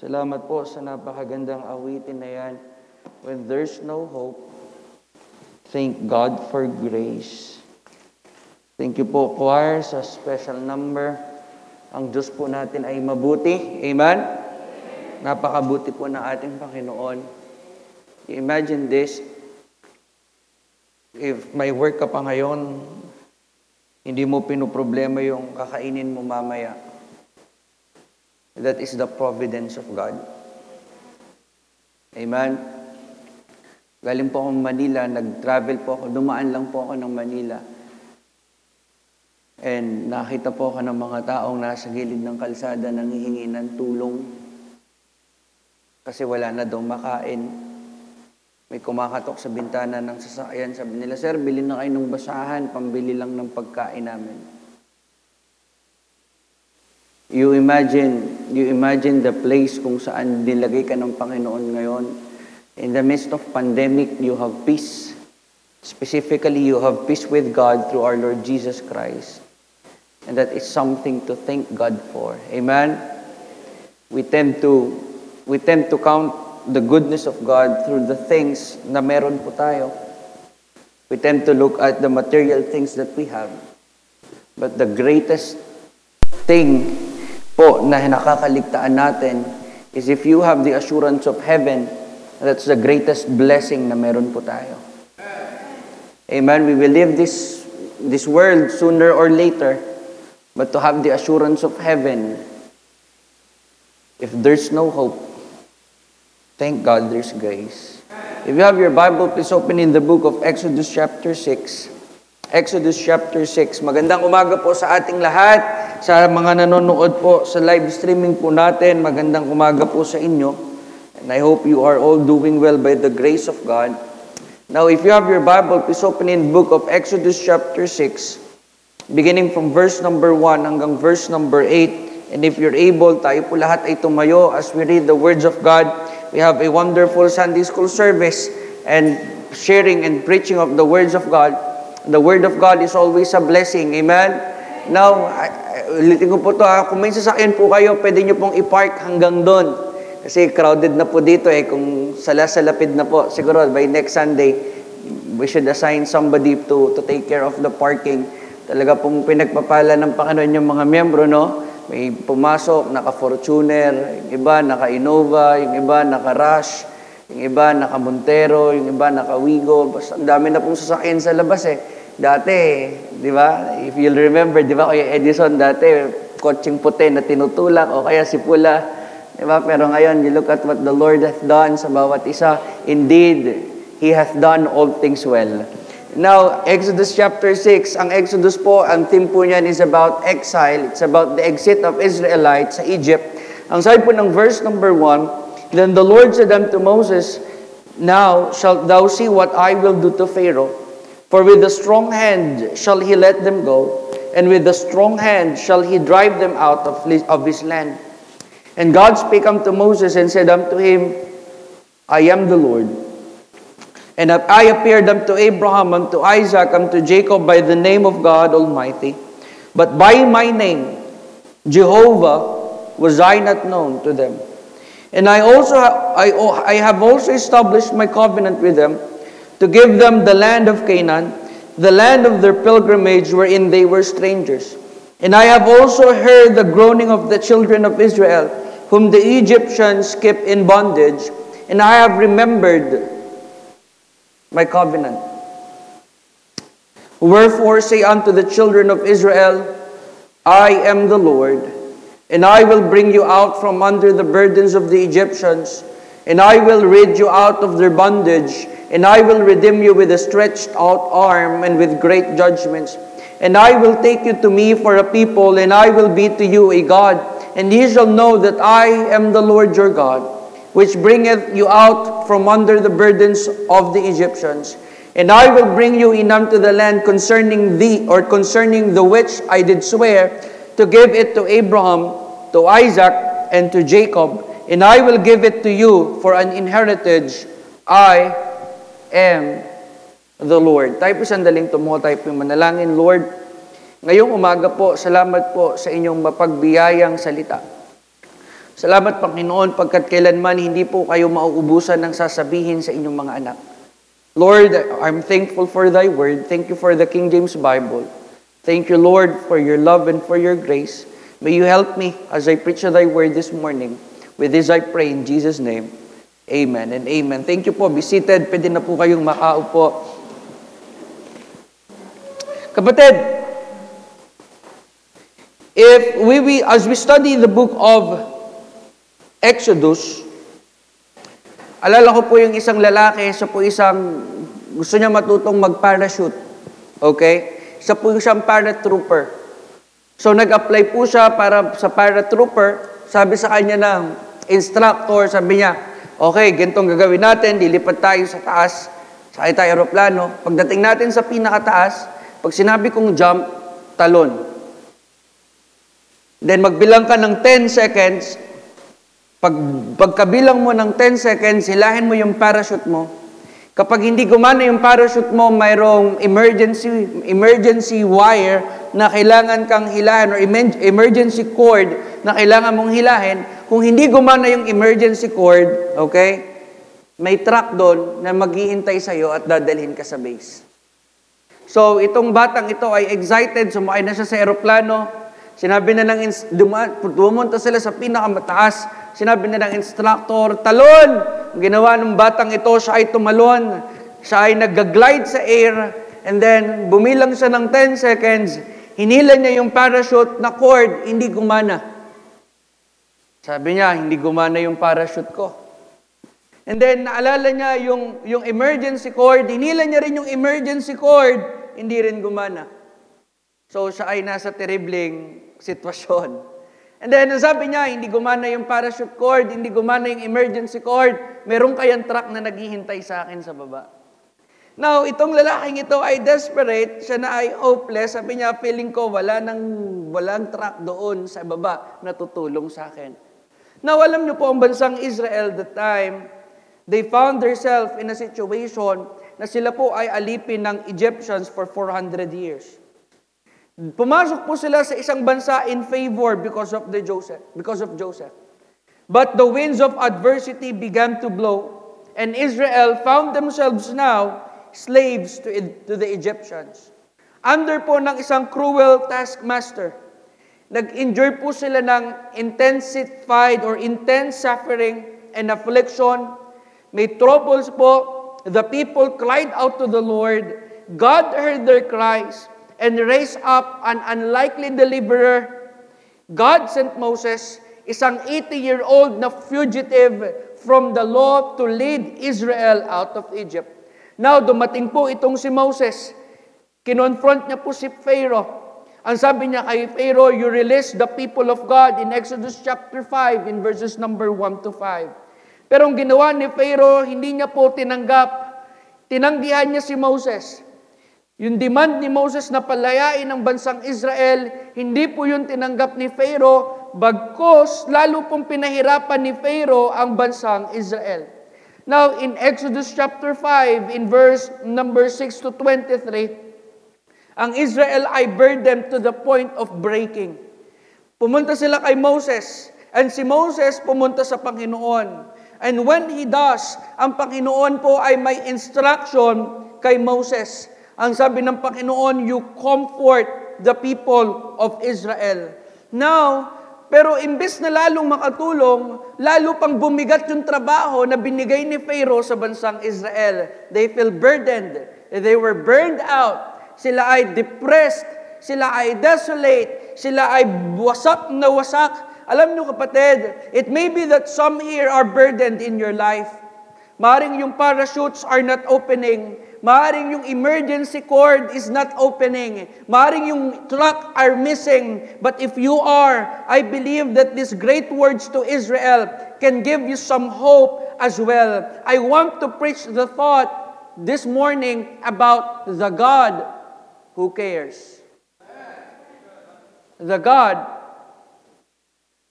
Salamat po sa napakagandang awitin na yan. When there's no hope, thank God for grace. Thank you po, choir, sa special number. Ang Diyos po natin ay mabuti. Amen? Napakabuti po ng ating Panginoon. Imagine this. If may work ka pa ngayon, hindi mo pinoproblema yung kakainin mo mamaya. That is the providence of God. Amen? Galing po akong Manila, nag-travel po ako, dumaan lang po ako ng Manila. And nakita po ako ng mga taong nasa gilid ng kalsada nanghihingi ng tulong kasi wala na daw makain. May kumakatok sa bintana ng sasakyan. Sabi nila, Sir, bilhin na kayo ng basahan, pambili lang ng pagkain namin. You imagine, you imagine the place kung saan nilagay ka ng Panginoon ngayon. In the midst of pandemic, you have peace. Specifically, you have peace with God through our Lord Jesus Christ. And that is something to thank God for. Amen? We tend to, we tend to count the goodness of God through the things na meron po tayo. We tend to look at the material things that we have. But the greatest thing po na nakakaligtaan natin is if you have the assurance of heaven, that's the greatest blessing na meron po tayo. Amen. We will leave this, this world sooner or later, but to have the assurance of heaven, if there's no hope, thank God there's grace. If you have your Bible, please open in the book of Exodus chapter 6. Exodus chapter 6. Magandang umaga po sa ating lahat. Sa mga nanonood po sa live streaming po natin, magandang umaga po sa inyo. And I hope you are all doing well by the grace of God. Now, if you have your Bible, please open in book of Exodus chapter 6, beginning from verse number 1 hanggang verse number 8. And if you're able, tayo po lahat ay tumayo as we read the words of God. We have a wonderful Sunday school service and sharing and preaching of the words of God. The word of God is always a blessing. Amen? Now, ulitin ko po to ha. Kung may sasakyan po kayo, pwede nyo pong i-park hanggang doon. Kasi crowded na po dito eh. Kung sala-salapid na po, siguro by next Sunday, we should assign somebody to, to take care of the parking. Talaga pong pinagpapala ng Panginoon yung mga miyembro, no? May pumasok, naka-Fortuner, yung iba naka-Innova, yung iba naka-Rush, yung iba naka-Montero, yung iba naka-Wigo. Basta ang dami na pong sasakyan sa labas eh. Dati, di ba? If you'll remember, di ba, Kuya Edison, dati, kotseng puti na tinutulak o kaya si Pula. Di ba? Pero ngayon, you look at what the Lord hath done sa bawat isa. Indeed, He hath done all things well. Now, Exodus chapter 6, ang Exodus po, ang theme po niyan is about exile. It's about the exit of Israelites sa Egypt. Ang sabi po ng verse number 1, Then the Lord said unto Moses, Now shalt thou see what I will do to Pharaoh. For with a strong hand shall he let them go, and with a strong hand shall he drive them out of his- land. And God spake unto Moses and said unto him, I am the Lord. And I appeared unto Abraham, unto Isaac, unto Jacob by the name of God Almighty. But by my name, Jehovah, was I not known to them. And I also I, oh, I have also established my covenant with them to give them the land of Canaan, the land of their pilgrimage wherein they were strangers. And I have also heard the groaning of the children of Israel, whom the Egyptians kept in bondage, and I have remembered my covenant. Wherefore say unto the children of Israel, I am the Lord, and I will bring you out from under the burdens of the Egyptians, and I will rid you out of their bondage, and I will redeem you with a stretched out arm and with great judgments. And I will take you to me for a people, and I will be to you a God, and ye shall know that I am the Lord your God, which bringeth you out from under the burdens of the Egyptians. And I will bring you in unto the land concerning thee, or concerning the which I did swear, to give it to Abraham, to Isaac, and to Jacob. And I will give it to you for an inheritance. I am the Lord. Tayo po sandaling tumuha tayo po yung manalangin. Lord, ngayong umaga po, salamat po sa inyong mapagbiyayang salita. Salamat, Panginoon, pagkat kailanman hindi po kayo mauubusan ng sasabihin sa inyong mga anak. Lord, I'm thankful for Thy Word. Thank you for the King James Bible. Thank you, Lord, for your love and for your grace. May you help me as I preach Thy Word this morning. With this I pray in Jesus' name. Amen and amen. Thank you po. Be seated. Pwede na po kayong makaupo. Kapatid, if we, we as we study the book of Exodus, alala ko po yung isang lalaki, siya po isang gusto niya matutong mag-parachute. Okay? Siya po siyang paratrooper. So nag-apply po siya para sa paratrooper. Sabi sa kanya ng instructor, sabi niya, okay, gantong gagawin natin, lilipat tayo sa taas, sakay tayo aeroplano. Pagdating natin sa pinakataas, pag sinabi kong jump, talon. Then magbilang ka ng 10 seconds, pag, pagkabilang mo ng 10 seconds, hilahin mo yung parachute mo. Kapag hindi gumana yung parachute mo, mayroong emergency, emergency wire na kailangan kang hilahin or emergency cord na kailangan mong hilahin. Kung hindi gumana yung emergency cord, okay, may truck doon na maghihintay sa'yo at dadalhin ka sa base. So, itong batang ito ay excited, sumakay na siya sa eroplano. Sinabi na ng, ins- duma- pumunta sila sa pinakamataas. Sinabi na ng instructor, talon! Ang ginawa ng batang ito, siya ay tumalon. Siya ay nag-glide sa air. And then, bumilang siya ng 10 seconds. Hinila niya yung parachute na cord, hindi gumana. Sabi niya, hindi gumana yung parachute ko. And then, naalala niya yung, yung emergency cord. Hinila niya rin yung emergency cord, hindi rin gumana. So, siya ay nasa terribling sitwasyon. And then, sabi niya, hindi gumana yung parachute cord, hindi gumana yung emergency cord, meron kayang truck na naghihintay sa akin sa baba. Now, itong lalaking ito ay desperate, siya na ay hopeless. Sabi niya, feeling ko wala nang, walang truck doon sa baba na tutulong sa akin. Now, alam niyo po ang bansang Israel the time, they found themselves in a situation na sila po ay alipin ng Egyptians for 400 years. Pumasok po sila sa isang bansa in favor because of the Joseph, because of Joseph. But the winds of adversity began to blow, and Israel found themselves now slaves to, to the Egyptians. Under po ng isang cruel taskmaster, nag-enjoy po sila ng intensified or intense suffering and affliction. May troubles po. The people cried out to the Lord. God heard their cries and raised up an unlikely deliverer. God sent Moses, isang 80-year-old na fugitive from the law to lead Israel out of Egypt. Now, dumating po itong si Moses. Kinonfront niya po si Pharaoh. Ang sabi niya kay Pharaoh, you release the people of God in Exodus chapter 5 in verses number 1 to 5. Pero ang ginawa ni Pharaoh, hindi niya po tinanggap. Tinanggihan niya si Moses. Yung demand ni Moses na palayain ang bansang Israel, hindi po yun tinanggap ni Pharaoh, bagkos lalo pong pinahirapan ni Pharaoh ang bansang Israel. Now, in Exodus chapter 5, in verse number 6 to 23, ang Israel ay burdened to the point of breaking. Pumunta sila kay Moses, and si Moses pumunta sa Panginoon. And when he does, ang Panginoon po ay may instruction kay Moses. Ang sabi ng Panginoon, you comfort the people of Israel. Now, pero imbes na lalong makatulong, lalo pang bumigat yung trabaho na binigay ni Pharaoh sa bansang Israel. They feel burdened. They were burned out. Sila ay depressed. Sila ay desolate. Sila ay wasak na wasak. Alam nyo kapatid, it may be that some here are burdened in your life. Maring yung parachutes are not opening. Maaring yung emergency cord is not opening. Maaring yung truck are missing. But if you are, I believe that these great words to Israel can give you some hope as well. I want to preach the thought this morning about the God who cares. The God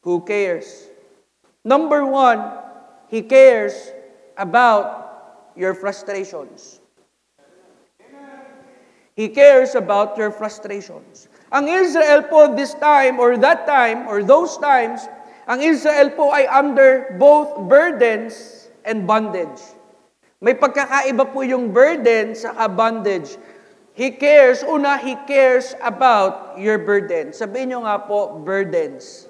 who cares. Number one, He cares about your frustrations. He cares about your frustrations. Ang Israel po this time or that time or those times, Ang Israel po ay under both burdens and bondage. May pagkakaiba po yung burden sa bondage. He cares, una, He cares about your burden. Sabihin nyo nga po, burdens.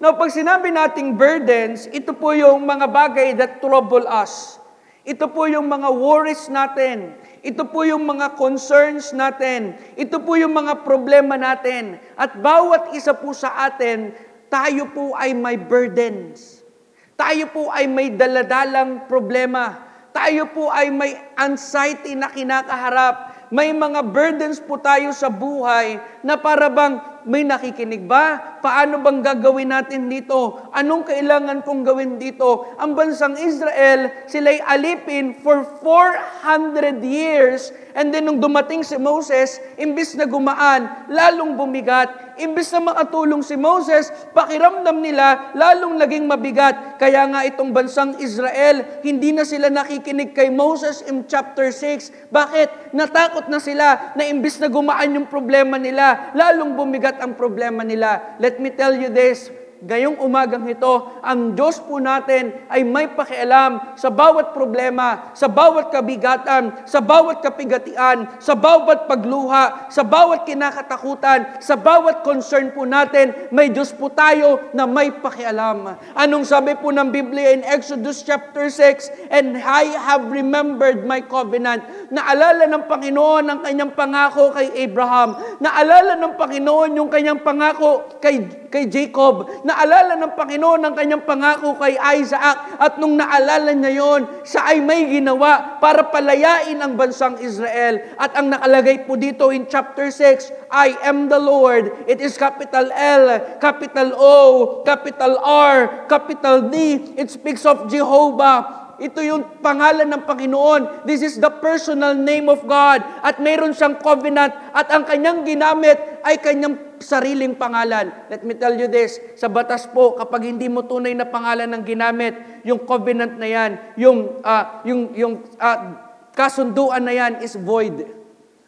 Now, pag sinabi nating burdens, ito po yung mga bagay that trouble us. Ito po yung mga worries natin. Ito po yung mga concerns natin. Ito po yung mga problema natin. At bawat isa po sa atin, tayo po ay may burdens. Tayo po ay may daladalang problema. Tayo po ay may anxiety na kinakaharap. May mga burdens po tayo sa buhay na para bang may nakikinig ba? Paano bang gagawin natin dito? Anong kailangan kong gawin dito? Ang bansang Israel, sila'y alipin for 400 years. And then nung dumating si Moses, imbis na gumaan, lalong bumigat. Imbis na makatulong si Moses, pakiramdam nila, lalong naging mabigat. Kaya nga itong bansang Israel, hindi na sila nakikinig kay Moses in chapter 6. Bakit? Natakot na sila na imbis na gumaan yung problema nila, lalong bumigat ang problema nila. Let me tell you this, Ngayong umagang ito, ang Diyos po natin ay may pakialam sa bawat problema, sa bawat kabigatan, sa bawat kapigatian, sa bawat pagluha, sa bawat kinakatakutan, sa bawat concern po natin, may Diyos po tayo na may pakialam. Anong sabi po ng Biblia in Exodus chapter 6? And I have remembered my covenant. Naalala ng Panginoon ang kanyang pangako kay Abraham. Naalala ng Panginoon yung kanyang pangako kay, kay Jacob. Naalala ng Panginoon ang kanyang pangako kay Isaac at nung naalala niya yon, siya ay may ginawa para palayain ang bansang Israel. At ang nakalagay po dito in chapter 6, I am the Lord. It is capital L, capital O, capital R, capital D. It speaks of Jehovah. Ito yung pangalan ng Panginoon. This is the personal name of God. At mayroon siyang covenant. At ang kanyang ginamit ay kanyang sariling pangalan. Let me tell you this. Sa batas po, kapag hindi mo tunay na pangalan ng ginamit, yung covenant na yan, yung, ah, yung, yung ah, kasunduan na yan is void.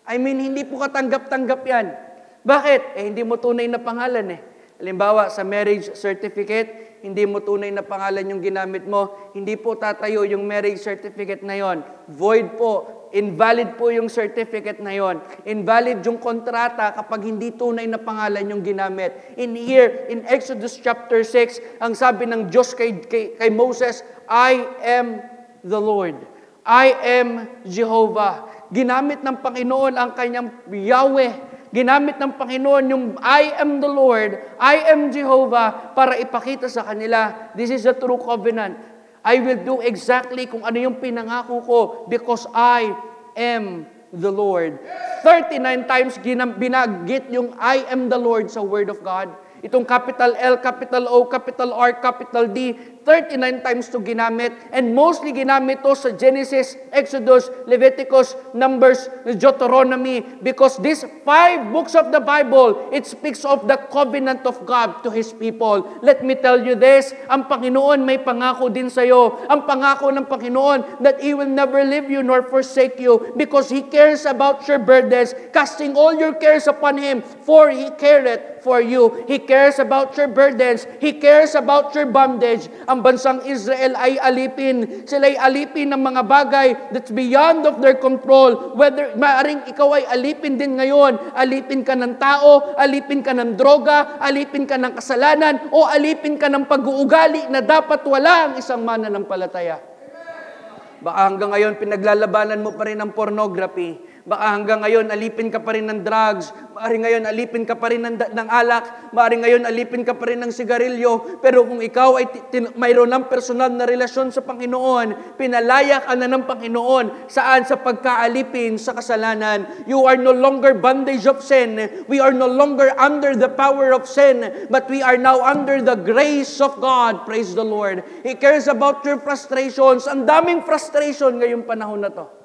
I mean, hindi po katanggap-tanggap yan. Bakit? Eh, hindi mo tunay na pangalan eh. Halimbawa, sa marriage certificate, hindi mo tunay na pangalan yung ginamit mo, hindi po tatayo yung marriage certificate na yon. Void po. Invalid po yung certificate na yon. Invalid yung kontrata kapag hindi tunay na pangalan yung ginamit. In here, in Exodus chapter 6, ang sabi ng Diyos kay, kay, kay Moses, I am the Lord. I am Jehovah. Ginamit ng Panginoon ang kanyang Yahweh ginamit ng Panginoon yung I am the Lord, I am Jehovah para ipakita sa kanila, this is a true covenant. I will do exactly kung ano yung pinangako ko because I am the Lord. 39 times ginam- binagit yung I am the Lord sa Word of God. Itong capital L, capital O, capital R, capital D, 39 times to ginamit. And mostly ginamit to sa Genesis, Exodus, Leviticus, Numbers, Deuteronomy. Because these five books of the Bible, it speaks of the covenant of God to His people. Let me tell you this, ang Panginoon may pangako din sa iyo. Ang pangako ng Panginoon that He will never leave you nor forsake you because He cares about your burdens, casting all your cares upon Him, for He careth for you. He cares about your burdens. He cares about your bondage. Ang bansang Israel ay alipin. Sila ay alipin ng mga bagay that's beyond of their control. Whether maaring ikaw ay alipin din ngayon, alipin ka ng tao, alipin ka ng droga, alipin ka ng kasalanan, o alipin ka ng pag-uugali na dapat wala ang isang mananampalataya. Baka hanggang ngayon pinaglalabanan mo pa rin ang pornography. Baka hanggang ngayon alipin ka pa rin ng drugs. Maari ngayon alipin ka pa rin ng, ng alak. Maari ngayon alipin ka pa rin ng sigarilyo. Pero kung ikaw ay tin- mayroon ng personal na relasyon sa Panginoon, pinalaya ka na ng Panginoon. Saan? Sa pagkaalipin sa kasalanan. You are no longer bondage of sin. We are no longer under the power of sin. But we are now under the grace of God. Praise the Lord. He cares about your frustrations. Ang daming frustration ngayong panahon na to.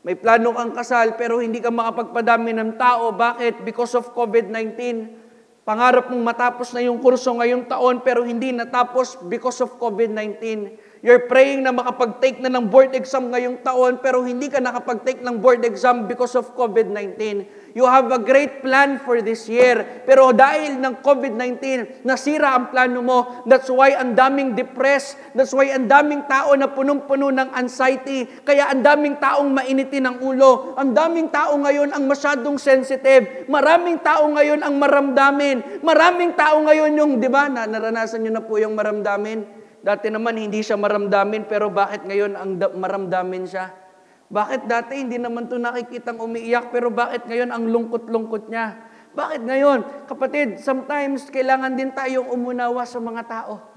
May plano kang kasal pero hindi ka makapagpadami ng tao. Bakit? Because of COVID-19. Pangarap mong matapos na yung kurso ngayong taon pero hindi natapos because of COVID-19. You're praying na makapag-take na ng board exam ngayong taon pero hindi ka nakapag-take ng board exam because of COVID-19. You have a great plan for this year. Pero dahil ng COVID-19, nasira ang plano mo. That's why ang daming depressed. That's why ang daming tao na punong-puno ng anxiety. Kaya ang daming taong mainitin ang ulo. Ang daming tao ngayon ang masyadong sensitive. Maraming tao ngayon ang maramdamin. Maraming tao ngayon yung, di ba, na, naranasan nyo na po yung maramdamin. Dati naman hindi siya maramdamin, pero bakit ngayon ang da- maramdamin siya? Bakit dati hindi naman to nakikitang umiiyak, pero bakit ngayon ang lungkot-lungkot niya? Bakit ngayon? Kapatid, sometimes kailangan din tayong umunawa sa mga tao.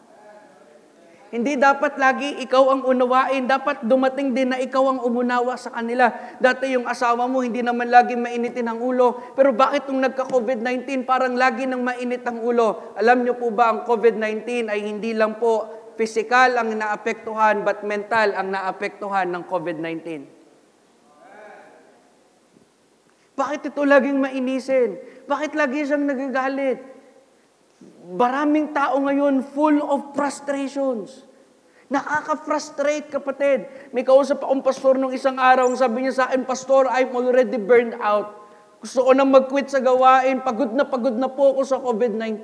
Hindi dapat lagi ikaw ang unawain. Dapat dumating din na ikaw ang umunawa sa kanila. Dati yung asawa mo, hindi naman lagi mainitin ang ulo. Pero bakit nung nagka-COVID-19, parang lagi nang mainit ang ulo? Alam niyo po ba, ang COVID-19 ay hindi lang po physical ang naapektuhan, but mental ang naapektuhan ng COVID-19. Bakit ito laging mainisin? Bakit lagi siyang nagagalit? Maraming tao ngayon full of frustrations. Nakaka-frustrate, kapatid. May kausap akong pastor nung isang araw, ang sabi niya sa akin, Pastor, I'm already burned out. Gusto ko na mag-quit sa gawain. Pagod na pagod na po ako sa COVID-19.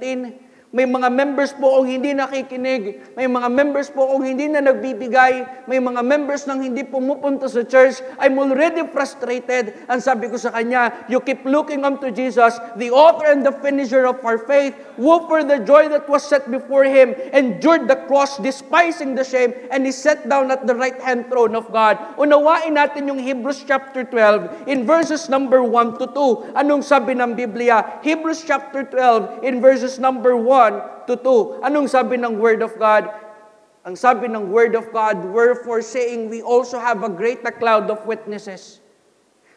May mga members po akong hindi nakikinig. May mga members po akong hindi na nagbibigay. May mga members nang hindi pumupunta sa church. I'm already frustrated. Ang sabi ko sa kanya, you keep looking unto Jesus, the author and the finisher of our faith, who for the joy that was set before him, endured the cross, despising the shame, and is set down at the right hand throne of God. Unawain natin yung Hebrews chapter 12 in verses number 1 to 2. Anong sabi ng Biblia? Hebrews chapter 12 in verses number 1 to 2. Anong sabi ng Word of God? Ang sabi ng Word of God, Wherefore saying, we also have a great cloud of witnesses.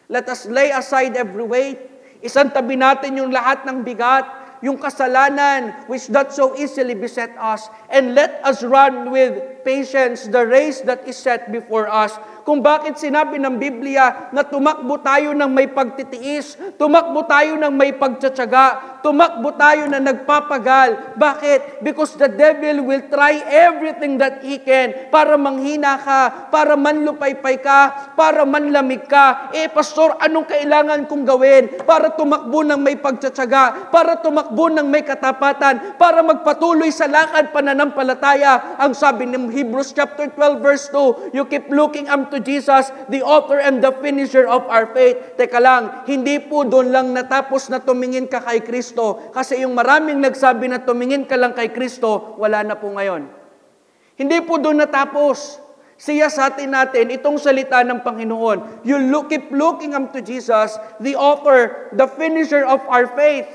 Let us lay aside every weight. Isantabi natin yung lahat ng bigat, yung kasalanan which doth so easily beset us, and let us run with patience the race that is set before us. Kung bakit sinabi ng Biblia na tumakbo tayo ng may pagtitiis, tumakbo tayo ng may pagtsatsaga, tumakbo tayo na nagpapagal. Bakit? Because the devil will try everything that he can para manghina ka, para manlupaypay ka, para manlamig ka. Eh, pastor, anong kailangan kong gawin para tumakbo ng may pagtsatsaga, para tumakbo ng may katapatan, para magpatuloy sa lakad pananampalataya? Ang sabi ng Hebrews chapter 12 verse 2, you keep looking unto Jesus, the author and the finisher of our faith. Teka lang, hindi po doon lang natapos na tumingin ka kay Kristo. Kasi yung maraming nagsabi na tumingin ka lang kay Kristo, wala na po ngayon. Hindi po doon natapos. Siya sa atin natin, itong salita ng Panginoon. You look, keep looking unto Jesus, the author, the finisher of our faith.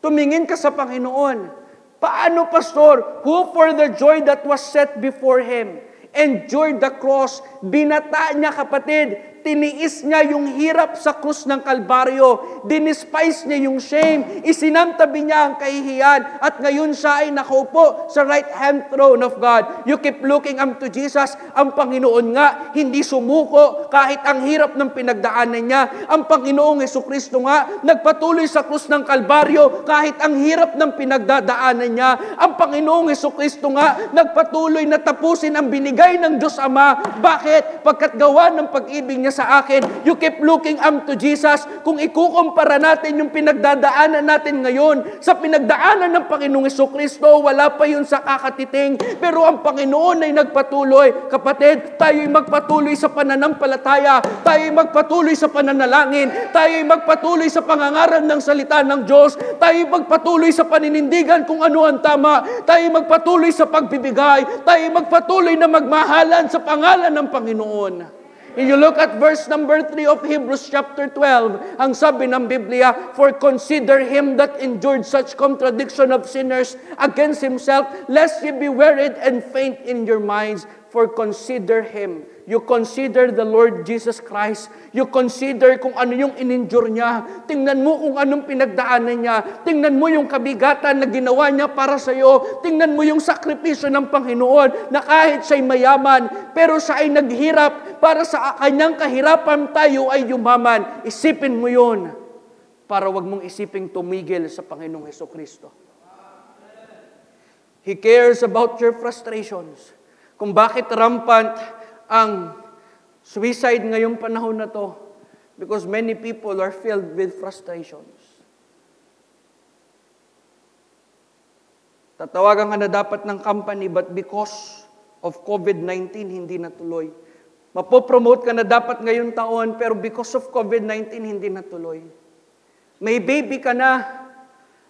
Tumingin ka sa Panginoon. Paano, Pastor? Who for the joy that was set before Him endured the cross. Binata niya, kapatid. Tiniis niya yung hirap sa krus ng Kalbaryo. Dinispise niya yung shame. Isinamtabi niya ang kahihiyan. At ngayon siya ay nakaupo sa right hand throne of God. You keep looking unto Jesus. Ang Panginoon nga, hindi sumuko kahit ang hirap ng pinagdaanan niya. Ang Panginoong Yesu Kristo nga, nagpatuloy sa krus ng Kalbaryo kahit ang hirap ng pinagdadaanan niya. Ang Panginoong Yesu Kristo nga, nagpatuloy na tapusin ang binigay ng Diyos Ama. Bakit? Pagkat gawa ng pag-ibig niya sa akin, you keep looking unto Jesus. Kung ikukumpara natin yung pinagdadaanan natin ngayon sa pinagdaanan ng Panginoong Kristo, wala pa yun sa kakatiting. Pero ang Panginoon ay nagpatuloy. Kapatid, tayo'y magpatuloy sa pananampalataya. Tayo'y magpatuloy sa pananalangin. Tayo'y magpatuloy sa pangangaral ng salita ng Diyos. Tayo'y magpatuloy sa paninindigan kung ano ang tama. Tayo'y magpatuloy sa pagbibigay. Tayo'y magpatuloy na magmahalan sa pangalan ng Panginoon. If you look at verse number 3 of Hebrews chapter 12, ang sabi ng Biblia, For consider him that endured such contradiction of sinners against himself, lest ye be wearied and faint in your minds. For consider him. You consider the Lord Jesus Christ. You consider kung ano yung in-endure niya. Tingnan mo kung anong pinagdaanan niya. Tingnan mo yung kabigatan na ginawa niya para sa iyo. Tingnan mo yung sakripisyo ng Panginoon na kahit siya'y mayaman, pero siya ay naghirap para sa kanyang kahirapan tayo ay yumaman. Isipin mo yun para wag mong isiping tumigil sa Panginoong Heso Kristo. He cares about your frustrations. Kung bakit rampant ang suicide ngayong panahon na to. Because many people are filled with frustrations. Tatawagan ka na dapat ng company but because of COVID-19, hindi natuloy. Mapopromote ka na dapat ngayong taon pero because of COVID-19, hindi natuloy. May baby ka na,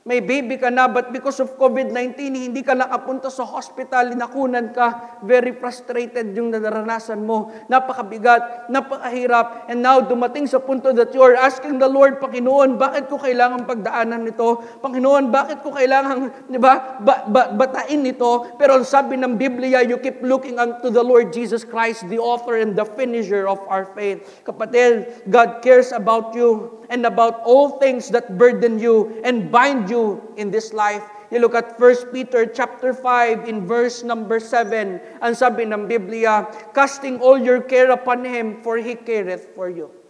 may baby ka na, but because of COVID-19, hindi ka nakapunta sa hospital, nakunan ka, very frustrated yung naranasan mo. Napakabigat, napakahirap, and now dumating sa punto that you are asking the Lord, Panginoon, bakit ko kailangan pagdaanan nito? Panginoon, bakit ko kailangan, di ba, ba, ba, batain nito? Pero sabi ng Biblia, you keep looking unto the Lord Jesus Christ, the author and the finisher of our faith. Kapatid, God cares about you and about all things that burden you and bind you in this life. You look at 1 Peter chapter 5 in verse number 7. Ang sabi ng Biblia, casting all your care upon Him, for He careth for you.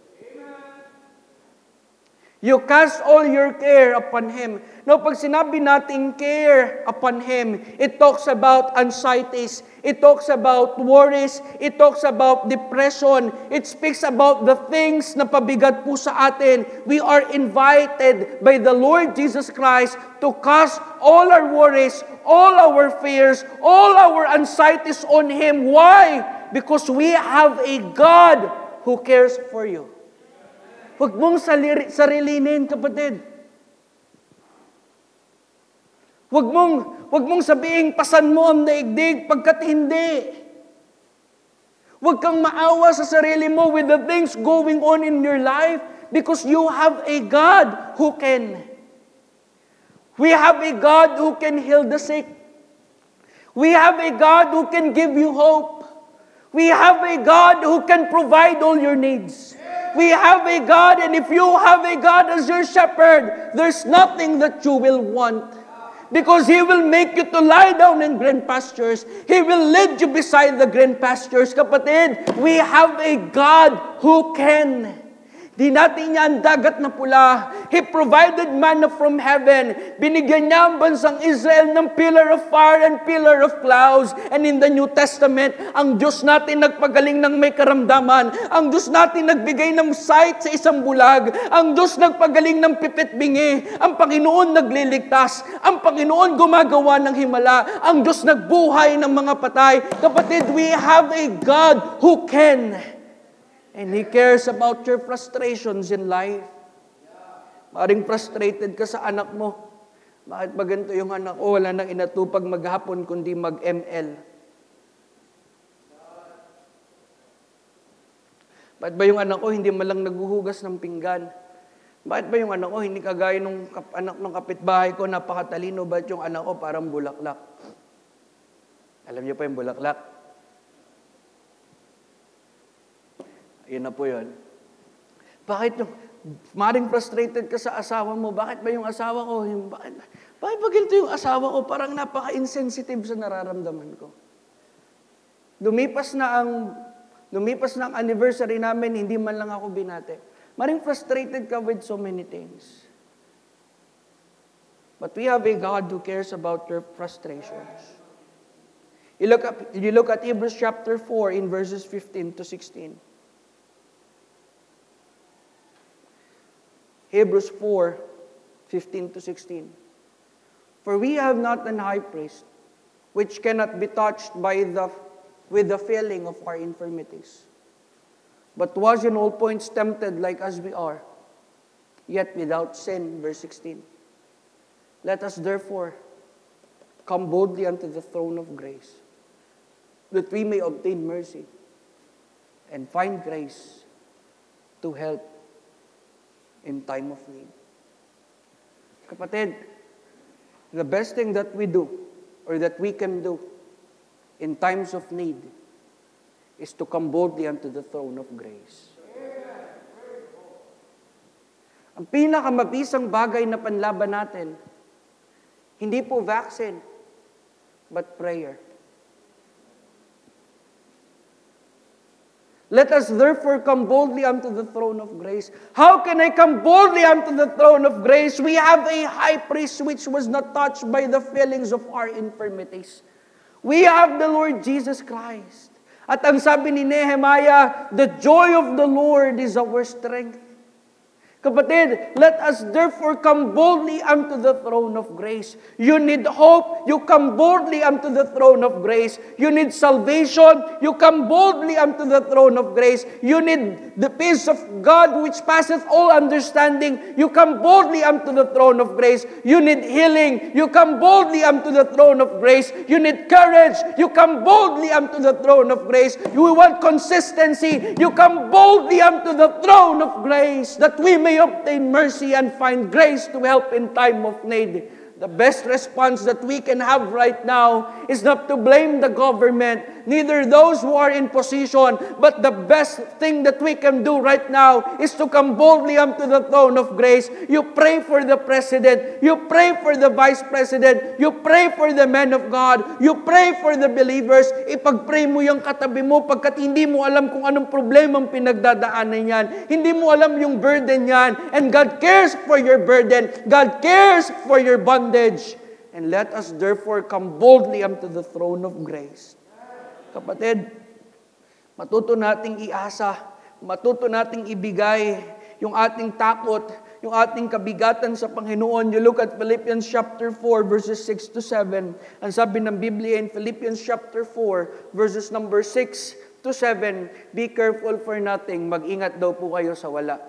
You cast all your care upon Him. Now, pag sinabi natin care upon Him, it talks about anxieties, it talks about worries, it talks about depression, it speaks about the things na pabigat po sa atin. We are invited by the Lord Jesus Christ to cast all our worries, all our fears, all our anxieties on Him. Why? Because we have a God who cares for you. Huwag mong saliri, sarilinin, kapatid. Huwag mong, huwag mong sabihin, pasan mo ang daigdig pagkat hindi. Huwag kang maawa sa sarili mo with the things going on in your life because you have a God who can. We have a God who can heal the sick. We have a God who can give you hope. We have a God who can provide all your needs. We have a God, and if you have a God as your shepherd, there's nothing that you will want. Because He will make you to lie down in green pastures. He will lead you beside the green pastures. Kapatid, we have a God who can. Di natin niya ang dagat na pula. He provided manna from heaven. Binigyan niya ang bansang Israel ng pillar of fire and pillar of clouds. And in the New Testament, ang Diyos natin nagpagaling ng may karamdaman. Ang Diyos natin nagbigay ng sight sa isang bulag. Ang Diyos nagpagaling ng pipit bingi. Ang Panginoon nagliligtas. Ang Panginoon gumagawa ng himala. Ang Diyos nagbuhay ng mga patay. Kapatid, we have a God who can. And He cares about your frustrations in life. Maring frustrated ka sa anak mo. Bakit ba ganito yung anak ko? Wala nang inatupag maghapon kundi mag-ML. Bakit ba yung anak ko hindi malang naghuhugas ng pinggan? Bakit ba yung anak ko hindi kagaya nung kap- anak ng kapitbahay ko, napakatalino? Bakit yung anak ko parang bulaklak? Alam niyo pa yung bulaklak? Ayun na po yun. Bakit yung, maring frustrated ka sa asawa mo, bakit ba yung asawa ko, yung, bakit, bakit ba ganito yung asawa ko, parang napaka-insensitive sa nararamdaman ko. Lumipas na ang, lumipas na ang anniversary namin, hindi man lang ako binate. Maring frustrated ka with so many things. But we have a God who cares about your frustrations. You look, up, you look at Hebrews chapter 4 in verses 15 to 16. Hebrews 4, 15 to 16. For we have not an high priest which cannot be touched by the, with the feeling of our infirmities, but was in all points tempted like as we are, yet without sin. Verse 16. Let us therefore come boldly unto the throne of grace, that we may obtain mercy and find grace to help in time of need. Kapatid, the best thing that we do or that we can do in times of need is to come boldly unto the throne of grace. Ang pinakamabisang bagay na panlaban natin, hindi po vaccine, but prayer. Let us therefore come boldly unto the throne of grace. How can I come boldly unto the throne of grace? We have a high priest which was not touched by the feelings of our infirmities. We have the Lord Jesus Christ. At ang sabi ni Nehemiah, the joy of the Lord is our strength. Kapatid, let us therefore come boldly unto the throne of grace. You need hope, you come boldly unto the throne of grace. You need salvation, you come boldly unto the throne of grace. You need the peace of God which passeth all understanding. You come boldly unto the throne of grace. You need healing, you come boldly unto the throne of grace. You need courage, you come boldly unto the throne of grace. You want consistency, you come boldly unto the throne of grace that we may obtain mercy and find grace to help in time of need. The best response that we can have right now is not to blame the government, neither those who are in position, but the best thing that we can do right now is to come boldly unto the throne of grace. You pray for the president, you pray for the vice president, you pray for the men of God, you pray for the believers. Ipag-pray mo yung katabi mo pagkat hindi mo alam kung anong problemang pinagdadaanan yan. Hindi mo alam yung burden yan. And God cares for your burden. God cares for your bondage. And let us therefore come boldly unto the throne of grace. Kapatid, matuto nating iasa, matuto nating ibigay yung ating takot, yung ating kabigatan sa Panginoon. You look at Philippians chapter 4 verses 6 to 7. Ang sabi ng Biblia in Philippians chapter 4 verses number 6 to 7, be careful for nothing, mag-ingat daw po kayo sa wala.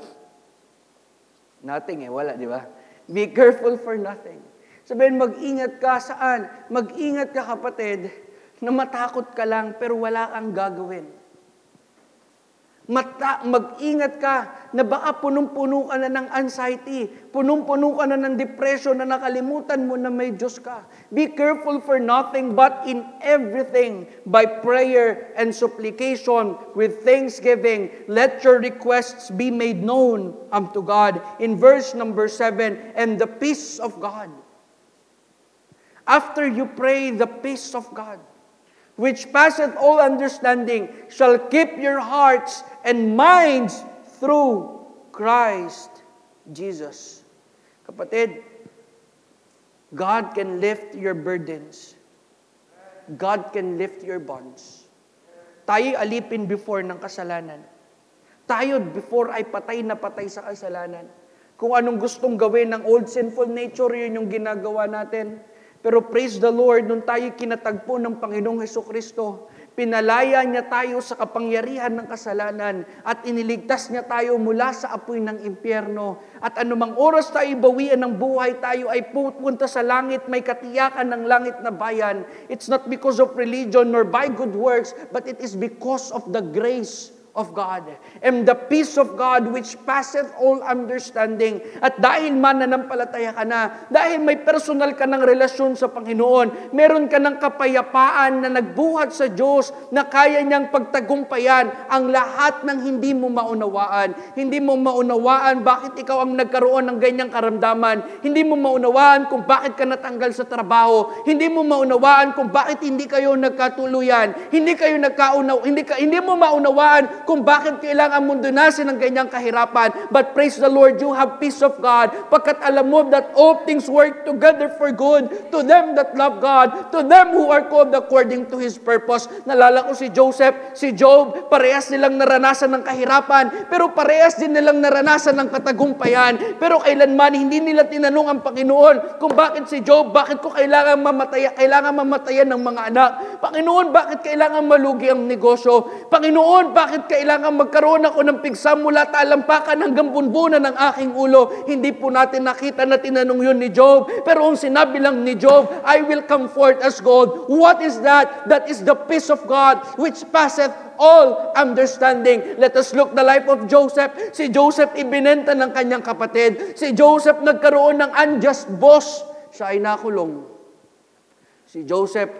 Nothing eh, wala, di ba? Be careful for nothing. Sabihin, mag-ingat ka saan? Mag-ingat ka kapatid, na matakot ka lang pero wala kang gagawin. Mata, mag-ingat ka na baka punong-puno ka na ng anxiety, punong-puno ka na ng depression na nakalimutan mo na may Diyos ka. Be careful for nothing but in everything by prayer and supplication with thanksgiving. Let your requests be made known unto God. In verse number 7, and the peace of God. After you pray, the peace of God, which passeth all understanding, shall keep your hearts and minds through Christ Jesus. Kapatid, God can lift your burdens. God can lift your bonds. Tayo alipin before ng kasalanan. Tayo before ay patay na patay sa kasalanan. Kung anong gustong gawin ng old sinful nature, yun yung ginagawa natin. Pero praise the Lord, nung tayo kinatagpo ng Panginoong Heso Kristo, pinalaya niya tayo sa kapangyarihan ng kasalanan at iniligtas niya tayo mula sa apoy ng impyerno. At anumang oras tayo bawian ng buhay, tayo ay pupunta sa langit, may katiyakan ng langit na bayan. It's not because of religion nor by good works, but it is because of the grace of God and the peace of God which passeth all understanding. At dahil mananampalataya ka na, dahil may personal ka ng relasyon sa Panginoon, meron ka ng kapayapaan na nagbuhat sa Diyos na kaya niyang pagtagumpayan ang lahat ng hindi mo maunawaan. Hindi mo maunawaan bakit ikaw ang nagkaroon ng ganyang karamdaman. Hindi mo maunawaan kung bakit ka natanggal sa trabaho. Hindi mo maunawaan kung bakit hindi kayo nagkatuluyan. Hindi kayo nagkaunaw, hindi ka hindi mo maunawaan kung bakit kailangan mong dunasin ng ganyang kahirapan. But praise the Lord, you have peace of God. Pagkat alam mo that all things work together for good to them that love God, to them who are called according to His purpose. Nalala ko si Joseph, si Job, parehas nilang naranasan ng kahirapan, pero parehas din nilang naranasan ng katagumpayan. Pero kailanman hindi nila tinanong ang Panginoon kung bakit si Job, bakit ko kailangan mamatay, kailangan mamatayan ng mga anak. Panginoon, bakit kailangan malugi ang negosyo? Panginoon, bakit kailangan magkaroon ako ng pigsam mula talampakan hanggang bunbunan ng aking ulo. Hindi po natin nakita na tinanong yun ni Job. Pero ang sinabi lang ni Job, I will come forth as gold. What is that? That is the peace of God which passeth all understanding. Let us look the life of Joseph. Si Joseph ibinenta ng kanyang kapatid. Si Joseph nagkaroon ng unjust boss. Siya ay nakulong. Si Joseph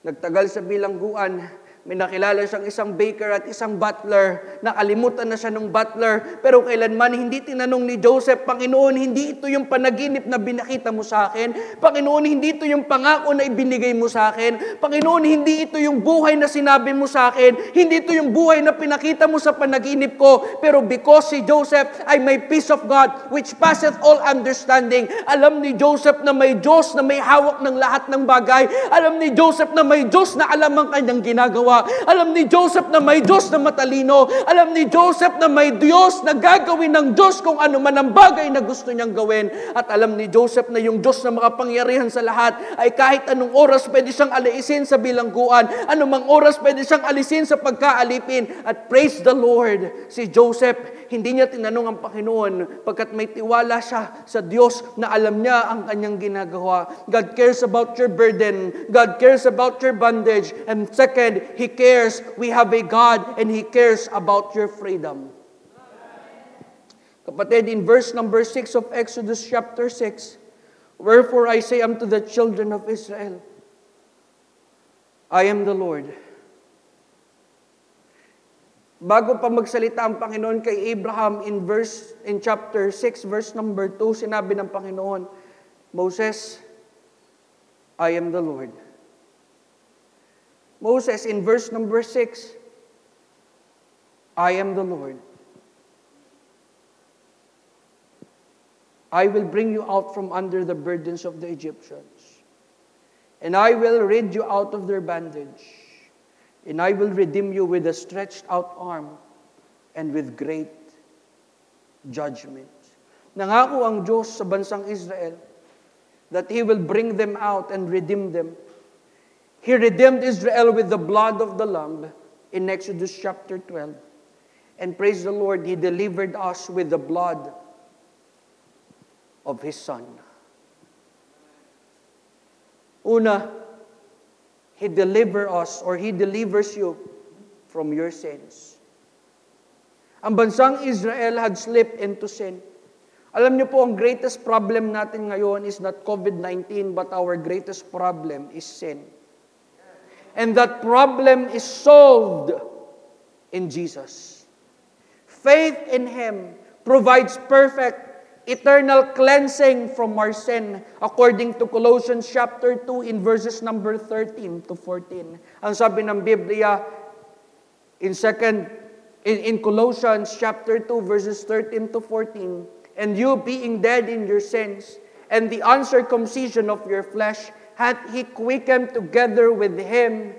nagtagal sa bilangguan May nakilala siyang isang baker at isang butler. Nakalimutan na siya ng butler. Pero kailanman hindi tinanong ni Joseph, Panginoon, hindi ito yung panaginip na binakita mo sa akin. Panginoon, hindi ito yung pangako na ibinigay mo sa akin. Panginoon, hindi ito yung buhay na sinabi mo sa akin. Hindi ito yung buhay na pinakita mo sa panaginip ko. Pero because si Joseph ay may peace of God, which passeth all understanding. Alam ni Joseph na may Diyos na may hawak ng lahat ng bagay. Alam ni Joseph na may Diyos na alam ang kanyang ginagawa ginagawa. Alam ni Joseph na may Diyos na matalino. Alam ni Joseph na may Diyos na gagawin ng Diyos kung ano man ang bagay na gusto niyang gawin. At alam ni Joseph na yung Diyos na makapangyarihan sa lahat ay kahit anong oras pwede siyang alisin sa bilangguan. Anumang oras pwede siyang alisin sa pagkaalipin. At praise the Lord, si Joseph, hindi niya tinanong ang Panginoon pagkat may tiwala siya sa Diyos na alam niya ang kanyang ginagawa. God cares about your burden. God cares about your bondage. And second, He cares. We have a God and He cares about your freedom. Kapatid, in verse number 6 of Exodus chapter 6, Wherefore I say unto the children of Israel, I am the Lord. Bago pa magsalita ang Panginoon kay Abraham in verse in chapter 6 verse number 2 sinabi ng Panginoon Moses I am the Lord. Moses in verse number 6, I am the Lord. I will bring you out from under the burdens of the Egyptians, and I will rid you out of their bandage, and I will redeem you with a stretched out arm and with great judgment. Nangako ang Diyos sa bansang Israel that He will bring them out and redeem them He redeemed Israel with the blood of the Lamb in Exodus chapter 12. And praise the Lord, He delivered us with the blood of His Son. Una, He deliver us or He delivers you from your sins. Ang bansang Israel had slipped into sin. Alam niyo po, ang greatest problem natin ngayon is not COVID-19, but our greatest problem is sin. And that problem is solved in Jesus. Faith in Him provides perfect eternal cleansing from our sin according to Colossians chapter 2 in verses number 13 to 14. Ang sabi ng Biblia in second in, in Colossians chapter 2 verses 13 to 14, and you being dead in your sins and the uncircumcision of your flesh hath he quickened together with him,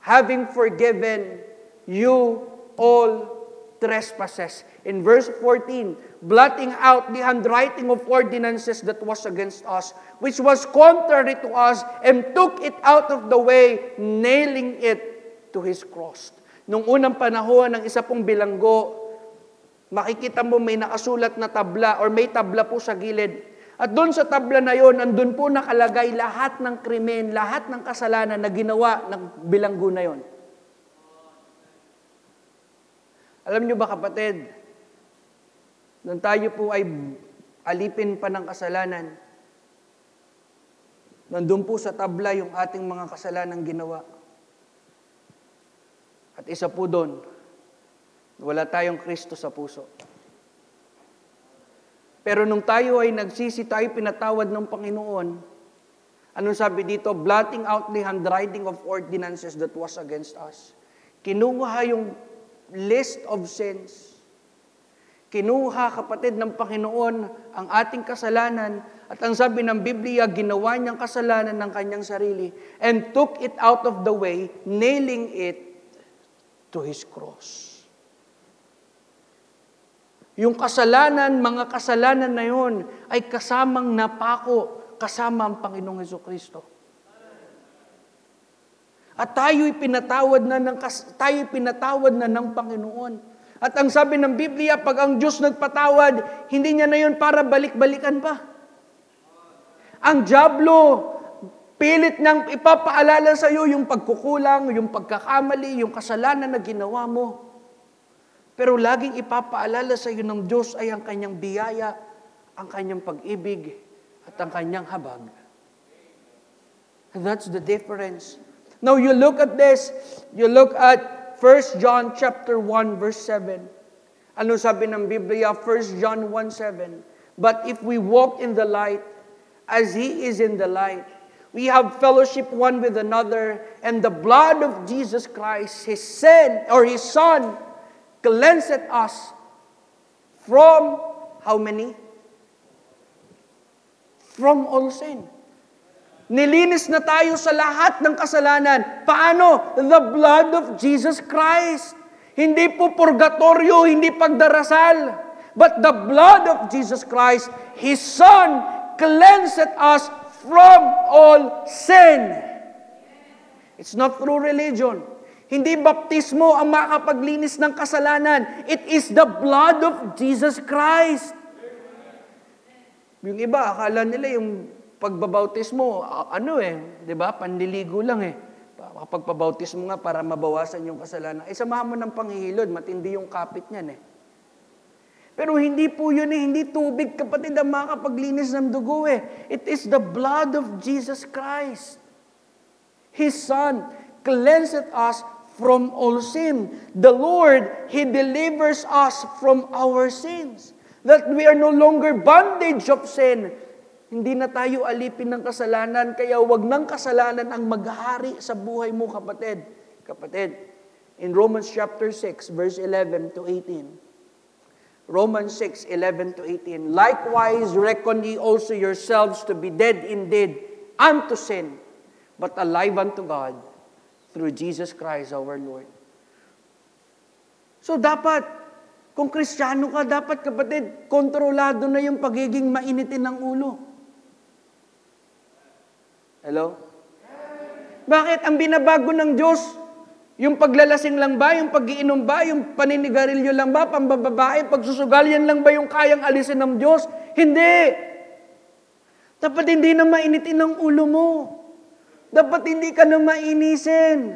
having forgiven you all trespasses. In verse 14, blotting out the handwriting of ordinances that was against us, which was contrary to us, and took it out of the way, nailing it to his cross. Nung unang panahon ng isa pong bilanggo, makikita mo may nakasulat na tabla or may tabla po sa gilid. At doon sa tabla na yon, andun po nakalagay lahat ng krimen, lahat ng kasalanan na ginawa ng bilanggo na yon. Alam niyo ba kapatid, nung tayo po ay alipin pa ng kasalanan, nandun po sa tabla yung ating mga kasalanan ginawa. At isa po doon, wala tayong Kristo sa puso. Pero nung tayo ay nagsisi, tayo pinatawad ng Panginoon, anong sabi dito? Blotting out the handwriting of ordinances that was against us. Kinuha yung list of sins. Kinuha, kapatid ng Panginoon, ang ating kasalanan at ang sabi ng Biblia, ginawa niyang kasalanan ng kanyang sarili and took it out of the way, nailing it to His cross. Yung kasalanan, mga kasalanan na yon ay kasamang napako, kasama ang Panginoong Heso Kristo. At tayo'y pinatawad na ng, tayo'y pinatawad na ng Panginoon. At ang sabi ng Biblia, pag ang Diyos nagpatawad, hindi niya na yon para balik-balikan pa. Ang Diablo, pilit niyang ipapaalala sa iyo yung pagkukulang, yung pagkakamali, yung kasalanan na ginawa mo. Pero laging ipapaalala sa iyo ng Diyos ay ang kanyang biyaya, ang kanyang pag-ibig, at ang kanyang habag. And that's the difference. Now you look at this, you look at 1 John chapter 1 verse 7. Ano sabi ng Biblia? 1 John 1 7. But if we walk in the light, as He is in the light, we have fellowship one with another, and the blood of Jesus Christ, His Son, or His Son, cleanseth us from how many? From all sin. Nilinis na tayo sa lahat ng kasalanan. Paano? The blood of Jesus Christ. Hindi po purgatorio, hindi pagdarasal. But the blood of Jesus Christ, His Son, cleanseth us from all sin. It's not through religion. Hindi baptismo ang makapaglinis ng kasalanan. It is the blood of Jesus Christ. Yung iba, akala nila yung pagbabautismo, ano eh, di ba? Panliligo lang eh. Kapag pabautismo nga para mabawasan yung kasalanan. Ay, samahan mo ng panghihilod, matindi yung kapit niyan eh. Pero hindi po yun eh, hindi tubig kapatid ang makapaglinis ng dugo eh. It is the blood of Jesus Christ. His Son cleanseth us from all sin. The Lord, He delivers us from our sins. That we are no longer bondage of sin. Hindi na tayo alipin ng kasalanan, kaya wag ng kasalanan ang maghari sa buhay mo, kapatid. Kapatid, in Romans chapter 6, verse 11 to 18, Romans 6, 11 to 18. Likewise, reckon ye also yourselves to be dead indeed unto sin, but alive unto God through Jesus Christ our Lord. So dapat, kung kristyano ka, dapat kapatid, kontrolado na yung pagiging mainitin ng ulo. Hello? Bakit? Ang binabago ng Diyos, yung paglalasing lang ba? Yung pag-iinom ba? Yung paninigarilyo lang ba? Pambababae? Pagsusugal? Yan lang ba yung kayang alisin ng Diyos? Hindi! Dapat hindi na mainitin ang ulo mo. Dapat hindi ka na mainisin.